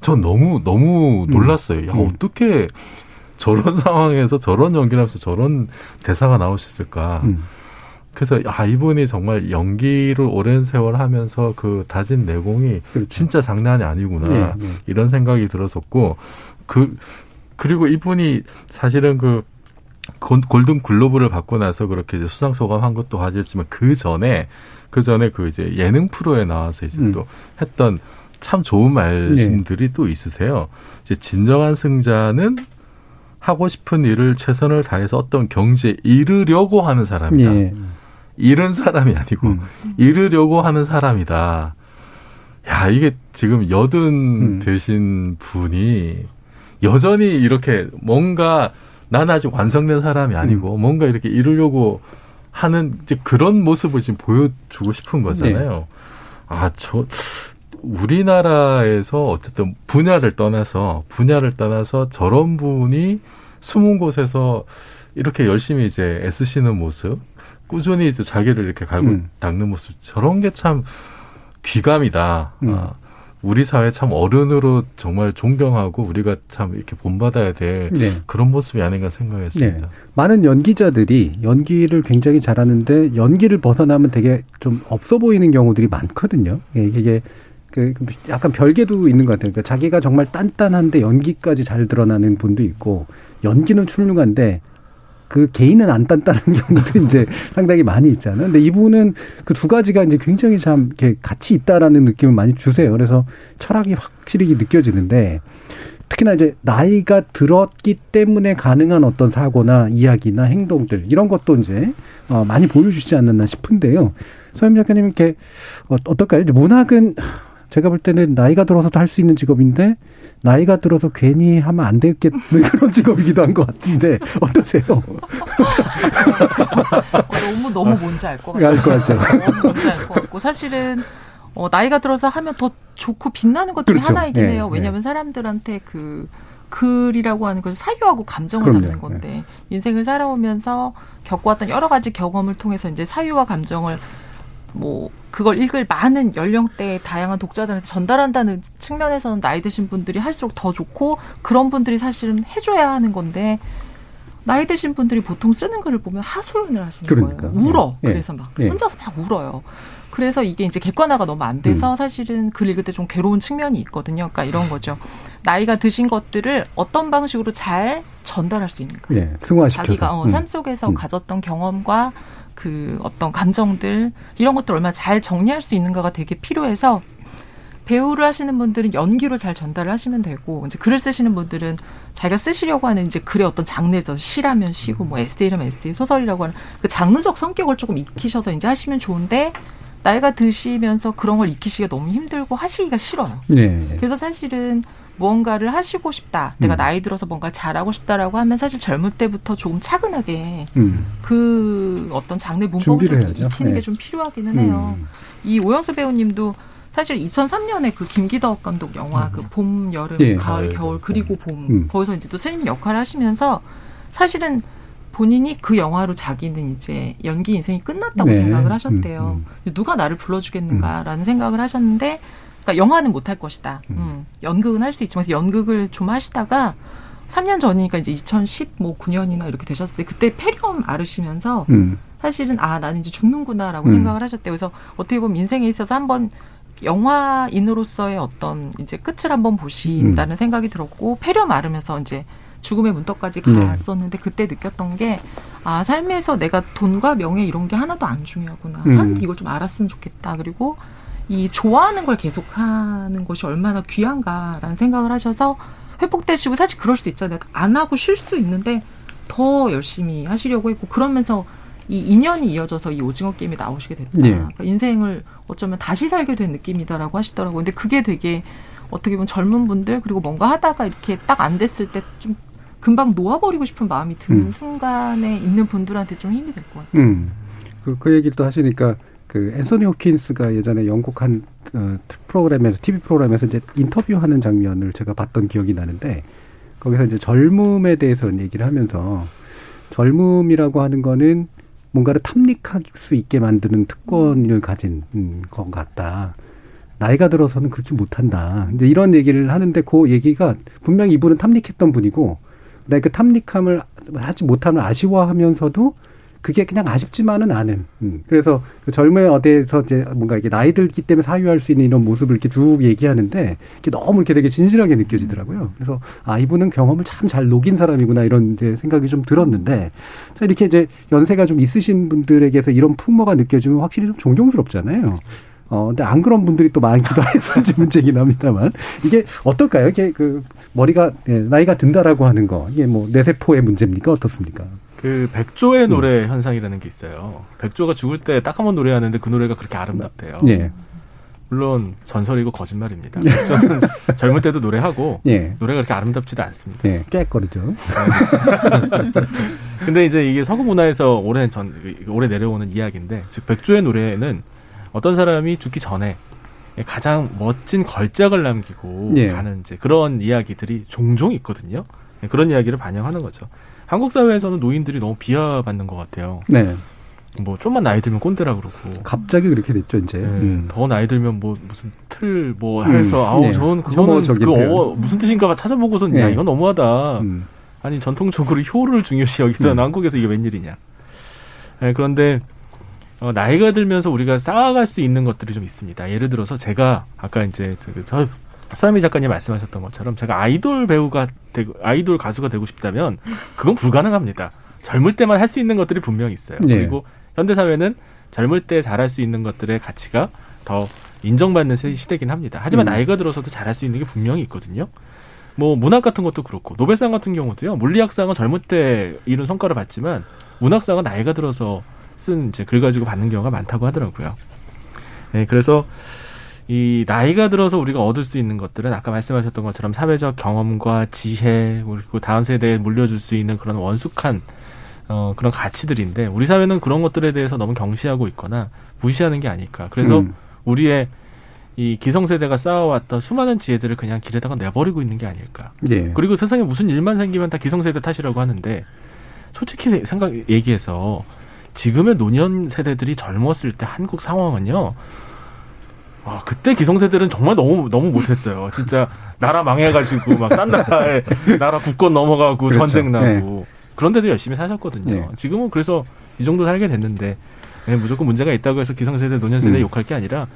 전 너무 너무 놀랐어요. 야 음. 어떻게 저런 상황에서 저런 연기를 하면서 저런 대사가 나올 수 있을까? 음. 그래서 아 이분이 정말 연기를 오랜 세월 하면서 그 다진 내공이 진짜 장난이 아니구나 그렇죠. 예, 예. 이런 생각이 들었었고 그 그리고 이분이 사실은 그 골- 골든 글로브를 받고 나서 그렇게 이제 수상 소감한 것도 하셨지만 그 전에 그 전에 그 이제 예능 프로에 나와서 이제 음. 또 했던 참 좋은 말씀들이 또 있으세요. 이제 진정한 승자는 하고 싶은 일을 최선을 다해서 어떤 경지에 이르려고 하는 사람이다. 예. 이런 사람이 아니고 음. 이르려고 하는 사람이다. 야 이게 지금 여든 음. 되신 분이 여전히 이렇게 뭔가 난 아직 완성된 사람이 아니고 음. 뭔가 이렇게 이루려고 하는 이제 그런 모습을 지금 보여주고 싶은 거잖아요. 네. 아 저 우리나라에서 어쨌든 분야를 떠나서 분야를 떠나서 저런 분이 숨은 곳에서 이렇게 열심히 이제 애쓰시는 모습, 꾸준히 또 자기를 이렇게 갈고 음. 닦는 모습 저런 게 참 귀감이다. 음. 아, 우리 사회 참 어른으로 정말 존경하고 우리가 참 이렇게 본받아야 될 네. 그런 모습이 아닌가 생각했습니다. 네. 많은 연기자들이 연기를 굉장히 잘하는데 연기를 벗어나면 되게 좀 없어 보이는 경우들이 많거든요. 예, 이게 그 약간 별개도 있는 것 같아요. 그러니까 자기가 정말 단단한데 연기까지 잘 드러나는 분도 있고 연기는 훌륭한데 그 개인은 안 단단한 경우들이 이제 상당히 많이 있잖아요. 근데 이분은 그 두 가지가 이제 굉장히 참 이렇게 같이 있다라는 느낌을 많이 주세요. 그래서 철학이 확실히 느껴지는데 특히나 이제 나이가 들었기 때문에 가능한 어떤 사고나 이야기나 행동들 이런 것도 이제 어 많이 보여주시지 않았나 싶은데요. 서임 작가님 이렇게 어, 어떨까요? 문학은 제가 볼 때는 나이가 들어서도 할 수 있는 직업인데 나이가 들어서 괜히 하면 안 되겠는 그런 직업이기도 한 것 같은데 어떠세요? 어, 너무 너무 뭔지 알 것 같아요. 알 것 같죠. 너무 뭔지 알 것 같고 사실은 어, 나이가 들어서 하면 더 좋고 빛나는 것 중에 그렇죠. 하나이긴 예, 해요. 왜냐하면 사람들한테 그 글이라고 하는 것을 사유하고 감정을 그럼요. 담는 건데 인생을 살아오면서 겪어왔던 여러 가지 경험을 통해서 이제 사유와 감정을 뭐 그걸 읽을 많은 연령대의 다양한 독자들한테 전달한다는 측면에서는 나이 드신 분들이 할수록 더 좋고 그런 분들이 사실은 해줘야 하는 건데 나이 드신 분들이 보통 쓰는 글을 보면 하소연을 하시는 그러니까. 거예요. 울어. 예. 그래서 막 예. 혼자서 막 울어요. 그래서 이게 이제 객관화가 너무 안 돼서 사실은 글 읽을 때 좀 괴로운 측면이 있거든요. 그러니까 이런 거죠. 나이가 드신 것들을 어떤 방식으로 잘 전달할 수 있는가. 예, 승화시켜서. 자기가 어, 음. 삶 속에서 음. 가졌던 경험과 그 어떤 감정들 이런 것들 얼마나 잘 정리할 수 있는가가 되게 필요해서 배우를 하시는 분들은 연기로 잘 전달을 하시면 되고 이제 글을 쓰시는 분들은 자기가 쓰시려고 하는 이제 글의 어떤 장르에 더 시라면 시고 뭐 에세이라면 에세이 소설이라고 하는 그 장르적 성격을 조금 익히셔서 이제 하시면 좋은데 나이가 드시면서 그런 걸 익히시기가 너무 힘들고 하시기가 싫어요. 네. 그래서 사실은 무언가를 하시고 싶다. 내가 음. 나이 들어서 뭔가 잘하고 싶다라고 하면 사실 젊을 때부터 조금 차근하게 음. 그 어떤 장르 문법을 좀 해야죠. 익히는 네. 게좀 필요하기는 해요. 음. 이 오영수 배우님도 사실 2003년에 그 김기덕 감독 영화 그 봄, 여름, 예. 가을, 네, 겨울 그리고 봄 음. 거기서 이제 또 스님 역할을 하시면서 사실은 본인이 그 영화로 자기는 이제 연기 인생이 끝났다고 네. 생각을 하셨대요. 음, 누가 나를 불러주겠는가라는 생각을 하셨는데, 그러니까 영화는 못 할 것이다. 음, 연극은 할 수 있지만 연극을 좀 하시다가 3년 전이니까 이제 2010뭐 9년이나 이렇게 되셨을 때 그때 폐렴 앓으시면서 음. 사실은 아 나는 이제 죽는구나라고 음. 생각을 하셨대요. 그래서 어떻게 보면 인생에 있어서 한번 영화인으로서의 어떤 이제 끝을 한번 보신다는 생각이 들었고 폐렴 앓으면서 이제 죽음의 문턱까지 네. 갔었는데 그때 느꼈던 게 아 삶에서 내가 돈과 명예 이런 게 하나도 안 중요하구나. 음. 사람들이 이걸 좀 알았으면 좋겠다. 그리고 이 좋아하는 걸 계속하는 것이 얼마나 귀한가라는 생각을 하셔서 회복되시고 사실 그럴 수 있잖아요. 안 하고 쉴 수 있는데 더 열심히 하시려고 했고 그러면서 이 인연이 이어져서 이 오징어 게임에 나오시게 됐다. 예. 그러니까 인생을 어쩌면 다시 살게 된 느낌이다라고 하시더라고요. 근데 그게 되게 어떻게 보면 젊은 분들 그리고 뭔가 하다가 이렇게 딱 안 됐을 때 좀 금방 놓아버리고 싶은 마음이 드는 음. 순간에 있는 분들한테 좀 힘이 될 것 같아요. 음. 그, 그 얘기를 또 하시니까 그 앤서니 호킨스가 예전에 영국 한 어, 프로그램에서 TV 프로그램에서 이제 인터뷰하는 장면을 제가 봤던 기억이 나는데 거기서 이제 젊음에 대해서 얘기를 하면서 젊음이라고 하는 거는 뭔가를 탐닉할 수 있게 만드는 특권을 가진 음, 것 같다. 나이가 들어서는 그렇게 못한다. 이제 이런 얘기를 하는데 그 얘기가 분명히 이분은 탐닉했던 분이고, 근데 그 탐닉함을 하지 못함을 아쉬워하면서도 그게 그냥 아쉽지만은 않은. 음. 그래서 그 젊은 어대에서 이제 뭔가 이게 나이 들기 때문에 사유할 수 있는 이런 모습을 이렇게 쭉 얘기하는데 이게 너무 이렇게 되게 진실하게 느껴지더라고요. 그래서 아 이분은 경험을 참 잘 녹인 사람이구나 이런 이제 생각이 좀 들었는데 자 이렇게 이제 연세가 좀 있으신 분들에게서 이런 풍모가 느껴지면 확실히 좀 존경스럽잖아요. 어, 근데 안 그런 분들이 또 많기도 해서 문제긴 합니다만. 이게 어떨까요? 이게 그 머리가, 예, 나이가 든다라고 하는 거. 이게 뭐 뇌세포의 문제입니까? 어떻습니까? 그 백조의 노래 현상이라는 게 있어요. 백조가 죽을 때 딱 한 번 노래하는데 그 노래가 그렇게 아름답대요. 예. 물론 전설이고 거짓말입니다. 저는 젊을 때도 노래하고 예. 노래가 그렇게 아름답지도 않습니다. 예, 깨거리죠. 근데 이제 이게 서구 문화에서 오래 전 오래 내려오는 이야기인데 즉 백조의 노래는 어떤 사람이 죽기 전에 가장 멋진 걸작을 남기고 예. 가는 이제 그런 이야기들이 종종 있거든요. 네, 그런 이야기를 반영하는 거죠. 한국 사회에서는 노인들이 너무 비하받는 것 같아요. 네. 뭐 좀만 나이 들면 꼰대라 그러고 갑자기 그렇게 됐죠, 이제. 네, 음. 더 나이 들면 뭐 무슨 틀뭐 음, 해서 아우 네. 저는 그거는 그. 어, 무슨 뜻인가 봐 찾아보고선 야 네. 이건 너무하다. 음. 아니 전통적으로 효를 중요시 여기서 음. 한국에서 이게 웬일이냐. 네, 그런데 어, 나이가 들면서 우리가 쌓아갈 수 있는 것들이 좀 있습니다. 예를 들어서 제가 아까 이제 그 서, 서현미 작가님 말씀하셨던 것처럼 제가 아이돌 배우가 되고 아이돌 가수가 되고 싶다면 그건 불가능합니다. 젊을 때만 할 수 있는 것들이 분명히 있어요. 네. 그리고 현대 사회는 젊을 때 잘할 수 있는 것들의 가치가 더 인정받는 세- 시대긴 합니다. 하지만 음. 나이가 들어서도 잘할 수 있는 게 분명히 있거든요. 뭐 문학 같은 것도 그렇고 노벨상 같은 경우도요. 물리학상은 젊을 때 이룬 성과를 받지만 문학상은 나이가 들어서 쓴 이제 글 가지고 받는 경우가 많다고 하더라고요. 네, 그래서 이 나이가 들어서 우리가 얻을 수 있는 것들은 아까 말씀하셨던 것처럼 사회적 경험과 지혜 그리고 다음 세대에 물려줄 수 있는 그런 원숙한 어, 그런 가치들인데 우리 사회는 그런 것들에 대해서 너무 경시하고 있거나 무시하는 게 아닐까. 그래서 음. 우리의 이 기성세대가 쌓아왔던 수많은 지혜들을 그냥 길에다가 내버리고 있는 게 아닐까. 예. 그리고 세상에 무슨 일만 생기면 다 기성세대 탓이라고 하는데 솔직히 생각 얘기해서 지금의 노년 세대들이 젊었을 때 한국 상황은요. 와, 그때 기성세대는 정말 너무 너무 못했어요. 진짜 나라 망해가지고 막 딴 나라에 나라 국권 넘어가고 그렇죠. 전쟁 나고 그런데도 열심히 사셨거든요. 네. 지금은 그래서 이 정도 살게 됐는데 네, 무조건 문제가 있다고 해서 기성세대 노년세대 음. 욕할 게 아니라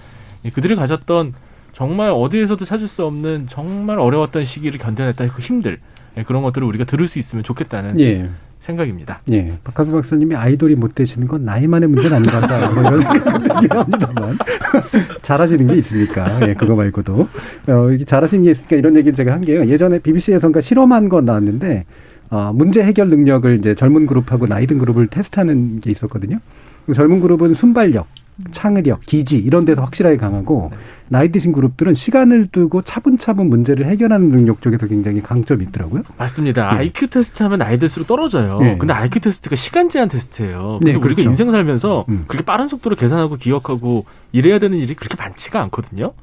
이 그들이 가졌던 정말 어디에서도 찾을 수 없는 정말 어려웠던 시기를 견뎌냈던 그 힘들 네, 그런 것들을 우리가 들을 수 있으면 좋겠다는 예. 생각입니다. 예. 박하수 박사님이 아이돌이 못 되시는 건 나이만의 문제는 아니란다. 뭐 이런 생각이 들긴 합니다만. 잘하시는 게 있으니까. 예, 그거 말고도. 어, 이게 잘하시는 게 있으니까 이런 얘기를 제가 한 게요. 예전에 BBC에선가 실험한 건 나왔는데, 어, 문제 해결 능력을 이제 젊은 그룹하고 나이 든 그룹을 테스트하는 게 있었거든요. 그 젊은 그룹은 순발력, 창의력, 기지 이런 데서 확실하게 강하고 나이 드신 그룹들은 시간을 두고 차분차분 문제를 해결하는 능력 쪽에서 굉장히 강점이 있더라고요. 맞습니다. 예. IQ 테스트 하면 나이 들수록 떨어져요. 예. 근데 IQ 테스트가 시간 제한 테스트예요. 네, 우리가 그렇죠. 인생 살면서 음. 그렇게 빠른 속도로 계산하고 기억하고 이래야 되는 일이 그렇게 많지가 않거든요.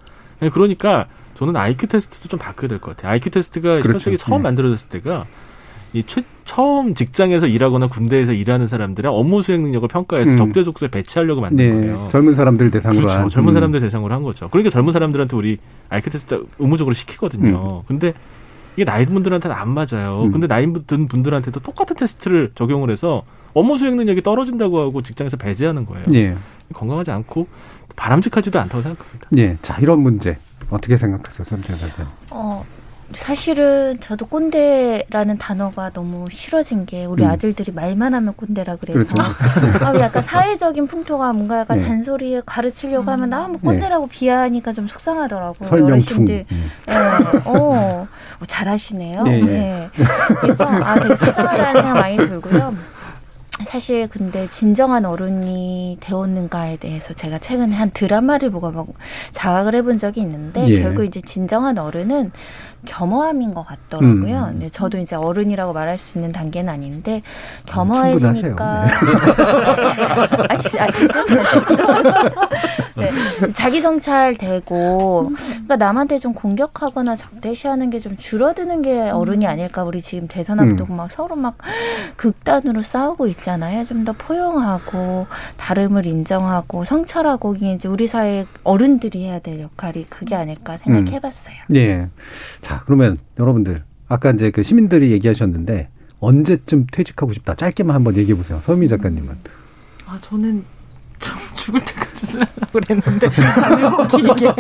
네, 그러니까 저는 IQ 테스트도 좀 바뀌어야 될 것 같아요. IQ 테스트가 그렇죠. 18세기 처음 예. 만들어졌을 때가 이 최, 처음 직장에서 일하거나 군대에서 일하는 사람들의 업무 수행 능력을 평가해서 음. 적재적소에 배치하려고 만든 네. 거예요. 젊은 사람들 대상으로 그렇죠. 한. 젊은 음. 사람들 대상으로 한 거죠. 그러니까 젊은 사람들한테 우리 IQ 테스트 의무적으로 음. 시키거든요. 근데 이게 나이 든 분들한테는 안 맞아요. 음. 근데 나이 든 분들한테도 똑같은 테스트를 적용을 해서 업무 수행 능력이 떨어진다고 하고 직장에서 배제하는 거예요. 예. 건강하지 않고 바람직하지도 않다고 생각합니다. 예. 자, 이런 문제 어떻게 생각하세요, 선재 선생? 어, 사실은 저도 꼰대라는 단어가 너무 싫어진 게 우리 음. 아들들이 말만 하면 꼰대라 그래서 그렇죠. 아, 약간 사회적인 풍토가 뭔가 약간 네. 잔소리 가르치려고 하면 나뭐 꼰대라고 비하하니까 좀 속상하더라고요. 설명충. 음. 네. 어, 어, 잘하시네요. 예, 예. 네. 그래서 아 되게 속상하다는 생각 많이 들고요. 사실 근데 진정한 어른이 되었는가에 대해서 제가 최근에 한 드라마를 보고 막 자각을 해본 적이 있는데 예. 결국 이제 진정한 어른은 겸허함인 것 같더라고요. 음. 근데 저도 이제 어른이라고 말할 수 있는 단계는 아닌데 충분하세요. 겸허해지니까 아니, 아니, 네. 자기 성찰되고 그러니까 남한테 좀 공격하거나 적대시하는 게 좀 줄어드는 게 어른이 아닐까 우리 지금 대선 앞두고 음. 막 서로 막 극단으로 싸우고 있잖아요 좀 더 포용하고 다름을 인정하고 성찰하고 이게 이제 우리 사회 어른들이 해야 될 역할이 그게 아닐까 생각해봤어요. 예. 자, 그러면 여러분들 아까 이제 그 시민들이 얘기하셨는데 언제쯤 퇴직하고 싶다. 짧게만 한번 얘기해 보세요. 서미 작가님은. 아 저는 좀 죽을 때까지 하려고 그랬는데 가늘고 길게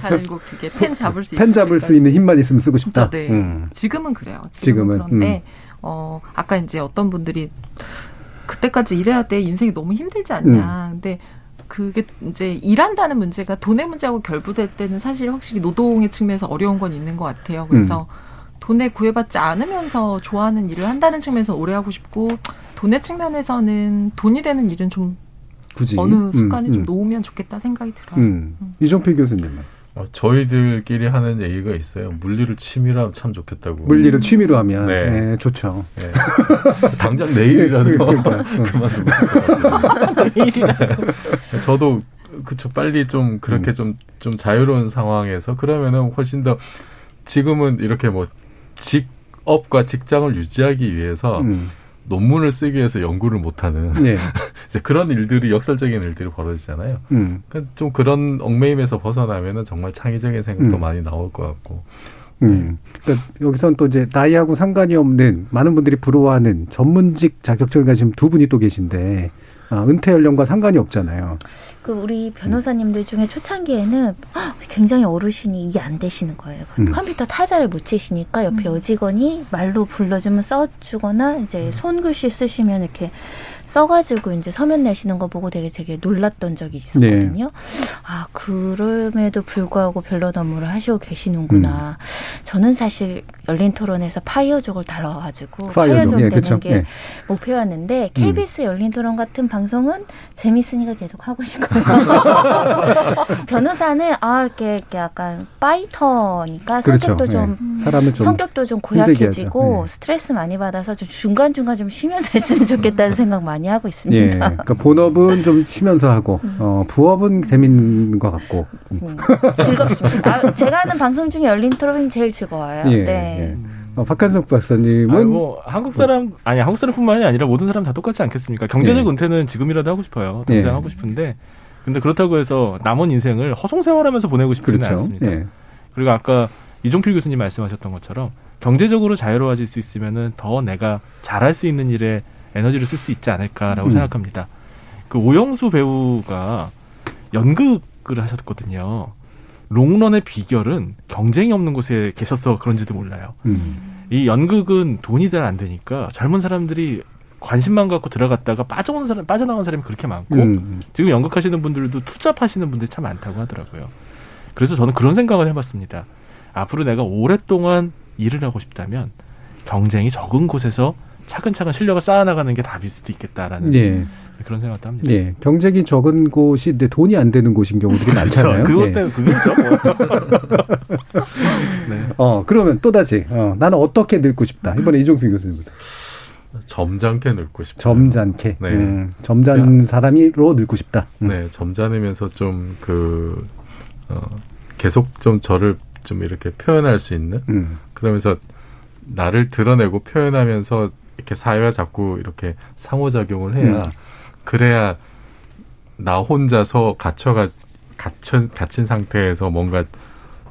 가늘고 길게 펜 잡을 수 펜 잡을 수 있는 힘만 있으면 쓰고 싶다. 진짜 네. 음. 지금은 그래요. 지금은, 지금은, 그런데 음. 어 아까 이제 어떤 분들이 그때까지 일해야 돼 인생이 너무 힘들지 않냐. 음. 근데 그게 이제 일한다는 문제가 돈의 문제하고 결부될 때는 사실 확실히 노동의 측면에서 어려운 건 있는 것 같아요. 그래서 음. 돈에 구애받지 않으면서 좋아하는 일을 한다는 측면에서 오래 하고 싶고 돈의 측면에서는 돈이 되는 일은 좀 굳이 어느 순간에 음, 좀 음. 놓으면 좋겠다 생각이 들어요. 음. 이종필 교수님은 어, 저희들끼리 하는 얘기가 있어요. 물리를 취미로 하면 참 좋겠다고. 물리를 취미로 하면 네. 네, 좋죠. 네. 당장 내일이라도 그러니까, 음. 그만두고 싶어요. 저도 그쵸 빨리 좀 그렇게 음. 좀좀 자유로운 상황에서 그러면은 훨씬 더 지금은 이렇게 뭐 직업과 직장을 유지하기 위해서 음. 논문을 쓰기 위해서 연구를 못하는 네. 이제 그런 일들이 역설적인 일들이 벌어지잖아요. 음. 그러니까 좀 그런 얽매임에서 벗어나면은 정말 창의적인 생각도 음. 많이 나올 것 같고. 음. 그러니까 여기서는 또 이제 나이하고 상관이 없는 많은 분들이 부러워하는 전문직 자격증을 가진 두 분이 또 계신데 아, 은퇴 연령과 상관이 없잖아요. 그 우리 변호사님들 중에 초창기에는 헉, 굉장히 어르신이 이해 안 되시는 거예요. 음. 컴퓨터 타자를 못 치시니까 옆에 여직원이 말로 불러주면 써주거나 이제 손글씨 쓰시면 이렇게 써가지고 이제 서면 내시는 거 보고 되게 되게 놀랐던 적이 있었거든요. 아 그럼에도 불구하고 변론 업무를 하시고 계시는구나. 저는 사실 열린 토론에서 파이어족을 달아가지고 파이어족, 예, 되는 그쵸. 게 예. 목표였는데 음. KBS 열린 토론 같은 방송은 재밌으니까 계속 하고 싶고요. 변호사는 아 이렇게, 이렇게 약간 파이터니까 그렇죠. 성격도 예. 좀 사람을 좀 성격도 좀 고약해지고 하죠. 스트레스 많이 받아서 좀 중간 중간 좀 쉬면서 했으면 좋겠다는 생각 많이 하고 예. 있습니다. 그러니까 본업은 좀 쉬면서 하고 어, 부업은 재밌는 것 같고. 음, 즐겁습니다. 아, 제가 하는 방송 중에 열린 토론이 제일 즐거워요. 예. 네. 예. 어, 박한석 박사님은 아니, 뭐 한국 사람 아니 한국 사람뿐만이 아니라 모든 사람 다 똑같지 않겠습니까? 경제적 예. 은퇴는 지금이라도 하고 싶어요. 당장 예. 하고 싶은데 근데 그렇다고 해서 남은 인생을 허송세월하면서 보내고 싶지는 그렇죠. 않습니다. 예. 그리고 아까 이종필 교수님 말씀하셨던 것처럼 경제적으로 자유로워질 수 있으면은 더 내가 잘할 수 있는 일에 에너지를 쓸 수 있지 않을까라고 음. 생각합니다. 그 오영수 배우가 연극을 하셨거든요. 롱런의 비결은 경쟁이 없는 곳에 계셔서 그런지도 몰라요. 음. 이 연극은 돈이 잘 안 되니까 젊은 사람들이 관심만 갖고 들어갔다가 빠져오는 사람, 빠져나온 사람이 그렇게 많고 음. 지금 연극하시는 분들도 투잡하시는 분들이 참 많다고 하더라고요. 그래서 저는 그런 생각을 해봤습니다. 앞으로 내가 오랫동안 일을 하고 싶다면 경쟁이 적은 곳에서 차근차근 실력을 쌓아나가는 게 답일 수도 있겠다라는 예. 그런 생각도 합니다. 예, 경쟁이 적은 곳이 근데 돈이 안 되는 곳인 경우들이 많잖아요. 그것 예. 때문에 그거죠. 뭐. 네. 어, 그러면 또다시, 어, 나는 어떻게 늙고 싶다. 이번에 이종필 교수님부터. 점잖게 늙고 싶어요. 점잖게. 네. 음, 점잖은 사람이로 늙고 싶다. 음. 네, 점잖으면서 좀 그, 어, 계속 좀 저를 좀 이렇게 표현할 수 있는? 음. 그러면서 나를 드러내고 표현하면서 이렇게 사회와 자꾸 이렇게 상호작용을 해야, 음. 그래야 나 혼자서 갇혀가, 갇혀, 갇힌 상태에서 뭔가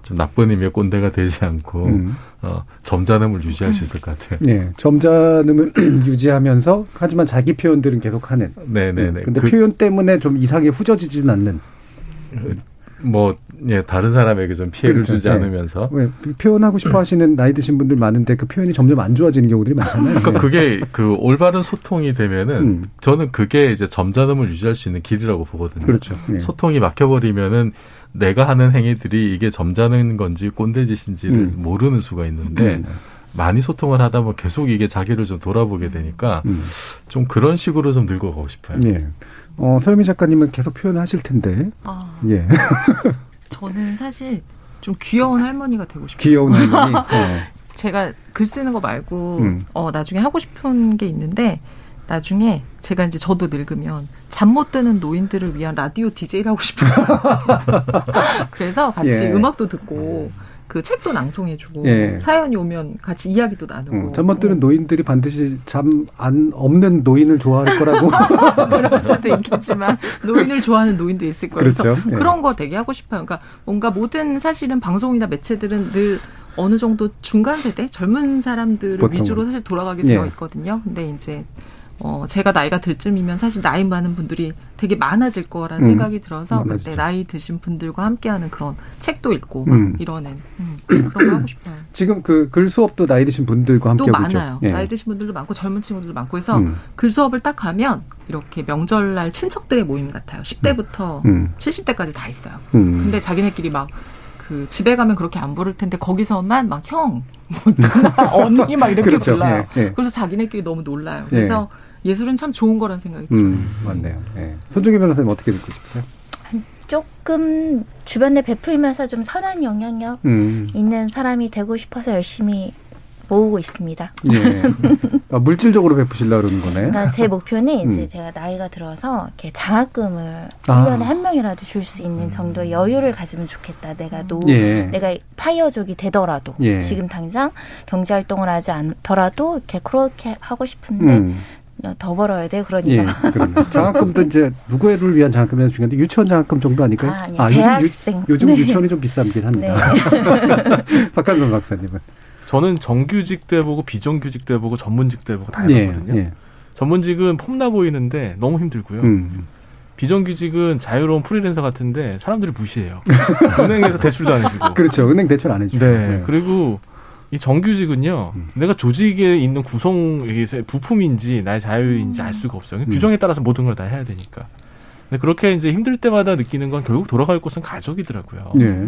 좀 나쁜 의미의 꼰대가 되지 않고, 음. 어, 점잖음을 유지할 수 있을 것 같아요. 예, 점잖음을 유지하면서 하지만 자기 표현들은 계속 하는. 네네네. 음, 근데 그- 표현 때문에 좀 이상하게 후져지진 않는. 뭐 예, 다른 사람에게 좀 피해를 그렇죠. 주지 네. 않으면서 왜 표현하고 싶어 하시는 나이 드신 분들 많은데 그 표현이 점점 안 좋아지는 경우들이 많잖아요. 그러니까 네. 그게 그 올바른 소통이 되면은 음. 저는 그게 이제 점잖음을 유지할 수 있는 길이라고 보거든요. 그렇죠. 예. 소통이 막혀버리면은 내가 하는 행위들이 이게 점잖은 건지 꼰대짓인지를 음. 모르는 수가 있는데 음. 많이 소통을 하다 보면 계속 이게 자기를 좀 돌아보게 되니까 음. 좀 그런 식으로 좀 늙어가고 싶어요. 예. 어, 서유미 작가님은 계속 표현하실 텐데. 아, 예. 저는 사실 좀 귀여운 할머니가 되고 싶어요. 귀여운 할머니. 어. 제가 글 쓰는 거 말고 음. 어 나중에 하고 싶은 게 있는데 나중에 제가 이제 저도 늙으면 잠 못 드는 노인들을 위한 라디오 DJ를 하고 싶어요. 그래서 같이 예. 음악도 듣고 그 책도 낭송해주고 예. 사연이 오면 같이 이야기도 나누고 어, 잠못 드는 노인들이 반드시 잠 안 없는 노인을 좋아할 거라고. 그럴 수도 있겠지만 노인을 좋아하는 노인도 있을 거예요. 그렇죠. 예. 그런 거 되게 하고 싶어요. 그러니까 뭔가 모든 사실은 방송이나 매체들은 늘 어느 정도 중간 세대 젊은 사람들을 보통은. 위주로 사실 돌아가게 예. 되어 있거든요. 근데 이제 어 제가 나이가 들 쯤이면 사실 나이 많은 분들이 되게 많아질 거라는 음, 생각이 들어서 많아지죠. 그때 나이 드신 분들과 함께하는 그런 책도 읽고 막 음. 이러는 음, 그런 거 하고 싶어요. 지금 그 글 수업도 나이 드신 분들과 함께 또. 많아요. 예. 나이 드신 분들도 많고 젊은 친구들도 많고 해서 음. 글 수업을 딱 가면 이렇게 명절날 친척들의 모임 같아요. 10대부터 음. 70대까지 다 있어요. 음. 근데 자기네끼리 막 그 집에 가면 그렇게 안 부를 텐데 거기서만 막 형, 뭐 언니 막 이렇게 그렇죠. 불러요. 예, 예. 그래서 자기네끼리 너무 놀라요. 예. 그래서 예술은 참 좋은 거라는 생각이 들어요. 음, 맞네요. 예. 손정희 변호사님 어떻게 듣고 싶으세요? 조금 주변에 베풀면서 좀 선한 영향력 음. 있는 사람이 되고 싶어서 열심히 모으고 있습니다. 예. 아, 물질적으로 베푸시려고 그러는 거네. 그러니까 제 목표는 이제 음. 제가 나이가 들어서 이렇게 장학금을 아. 1년에 한 명이라도 줄 수 있는 정도의 여유를 가지면 좋겠다. 내가 노, 예. 내가 파이어족이 되더라도 예. 지금 당장 경제 활동을 하지 않더라도 이렇게 그렇게 하고 싶은데 음. 더 벌어야 돼. 예, 그러니까. 그럼요. 장학금도 이제 누구를 위한 장학금이 중요한데 유치원 장학금 정도 아닐까요? 아, 아니요. 대학생. 요즘, 유, 요즘 네. 유치원이 좀 비싸긴 합니다. 박한선 박사님은. 저는 정규직도 해보고 비정규직도 해보고 전문직도 해보고 다 예, 해봤거든요. 예. 전문직은 폼나 보이는데 너무 힘들고요. 음. 비정규직은 자유로운 프리랜서 같은데 사람들이 무시해요. 은행에서 대출도 안 해주고. 그렇죠. 은행 대출 안 해주고. 네. 네. 그리고 이 정규직은요, 음. 내가 조직에 있는 구성, 부품인지 나의 자유인지 알 수가 없어요. 음. 규정에 따라서 모든 걸 다 해야 되니까. 근데 그렇게 이제 힘들 때마다 느끼는 건 결국 돌아갈 곳은 가족이더라고요. 예.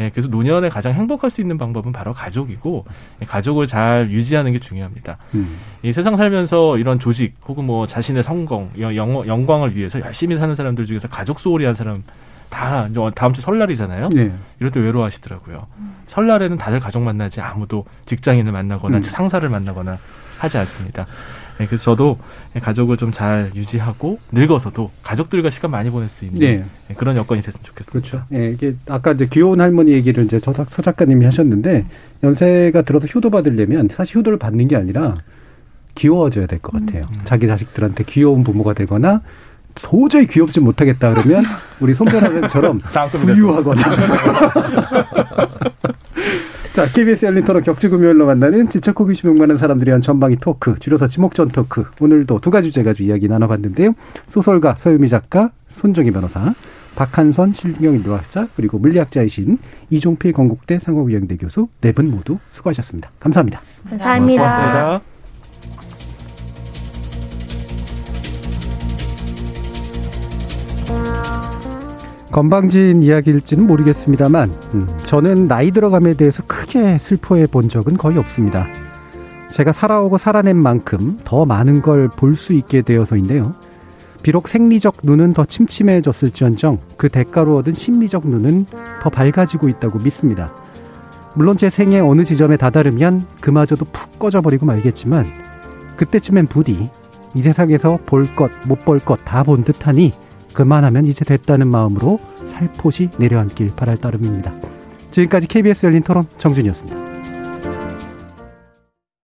예, 그래서 노년에 가장 행복할 수 있는 방법은 바로 가족이고, 예, 가족을 잘 유지하는 게 중요합니다. 음. 이 세상 살면서 이런 조직 혹은 뭐 자신의 성공, 영, 영- 영광을 위해서 열심히 사는 사람들 중에서 가족 소홀히 한 사람 다 다음 주 설날이잖아요. 예. 이럴 때 외로워하시더라고요. 설날에는 다들 가족 만나지 아무도 직장인을 만나거나 음. 상사를 만나거나 하지 않습니다. 예, 그래서 저도 가족을 좀 잘 유지하고 늙어서도 가족들과 시간 많이 보낼 수 있는 예. 예, 그런 여건이 됐으면 좋겠습니다. 그렇죠. 예, 이게 아까 이제 귀여운 할머니 얘기를 이제 저, 서 작가님이 하셨는데 연세가 들어서 효도 받으려면 사실 효도를 받는 게 아니라 귀여워져야 될 것 같아요. 자기 자식들한테 귀여운 부모가 되거나 도저히 귀엽지 못하겠다 그러면 우리 손변호사처럼 부유하거나. 자, KBS 열린 토론 격주 금요일로 만나는 지적 호기심 많은 사람들이 한 전방위 토크, 줄여서 지목전 토크. 오늘도 두 가지 주제 가지고 이야기 나눠봤는데요. 소설가 서유미 작가, 손정희 변호사, 박한선 실경인류학자, 그리고 물리학자이신 이종필 건국대 상호위원대 교수 네 분 모두 수고하셨습니다. 감사합니다. 감사합니다. 고맙습니다. 건방진 이야기일지는 모르겠습니다만 음, 저는 나이 들어감에 대해서 크게 슬퍼해 본 적은 거의 없습니다. 제가 살아오고 살아낸 만큼 더 많은 걸 볼 수 있게 되어서인데요. 비록 생리적 눈은 더 침침해졌을지언정 그 대가로 얻은 심리적 눈은 더 밝아지고 있다고 믿습니다. 물론 제 생애 어느 지점에 다다르면 그마저도 푹 꺼져버리고 말겠지만 그때쯤엔 부디 이 세상에서 볼 것, 못 볼 것 다 본 듯하니 그만하면 이제 됐다는 마음으로 살포시 내려앉길 바랄 따름입니다. 지금까지 KBS 열린 토론 정준이었습니다.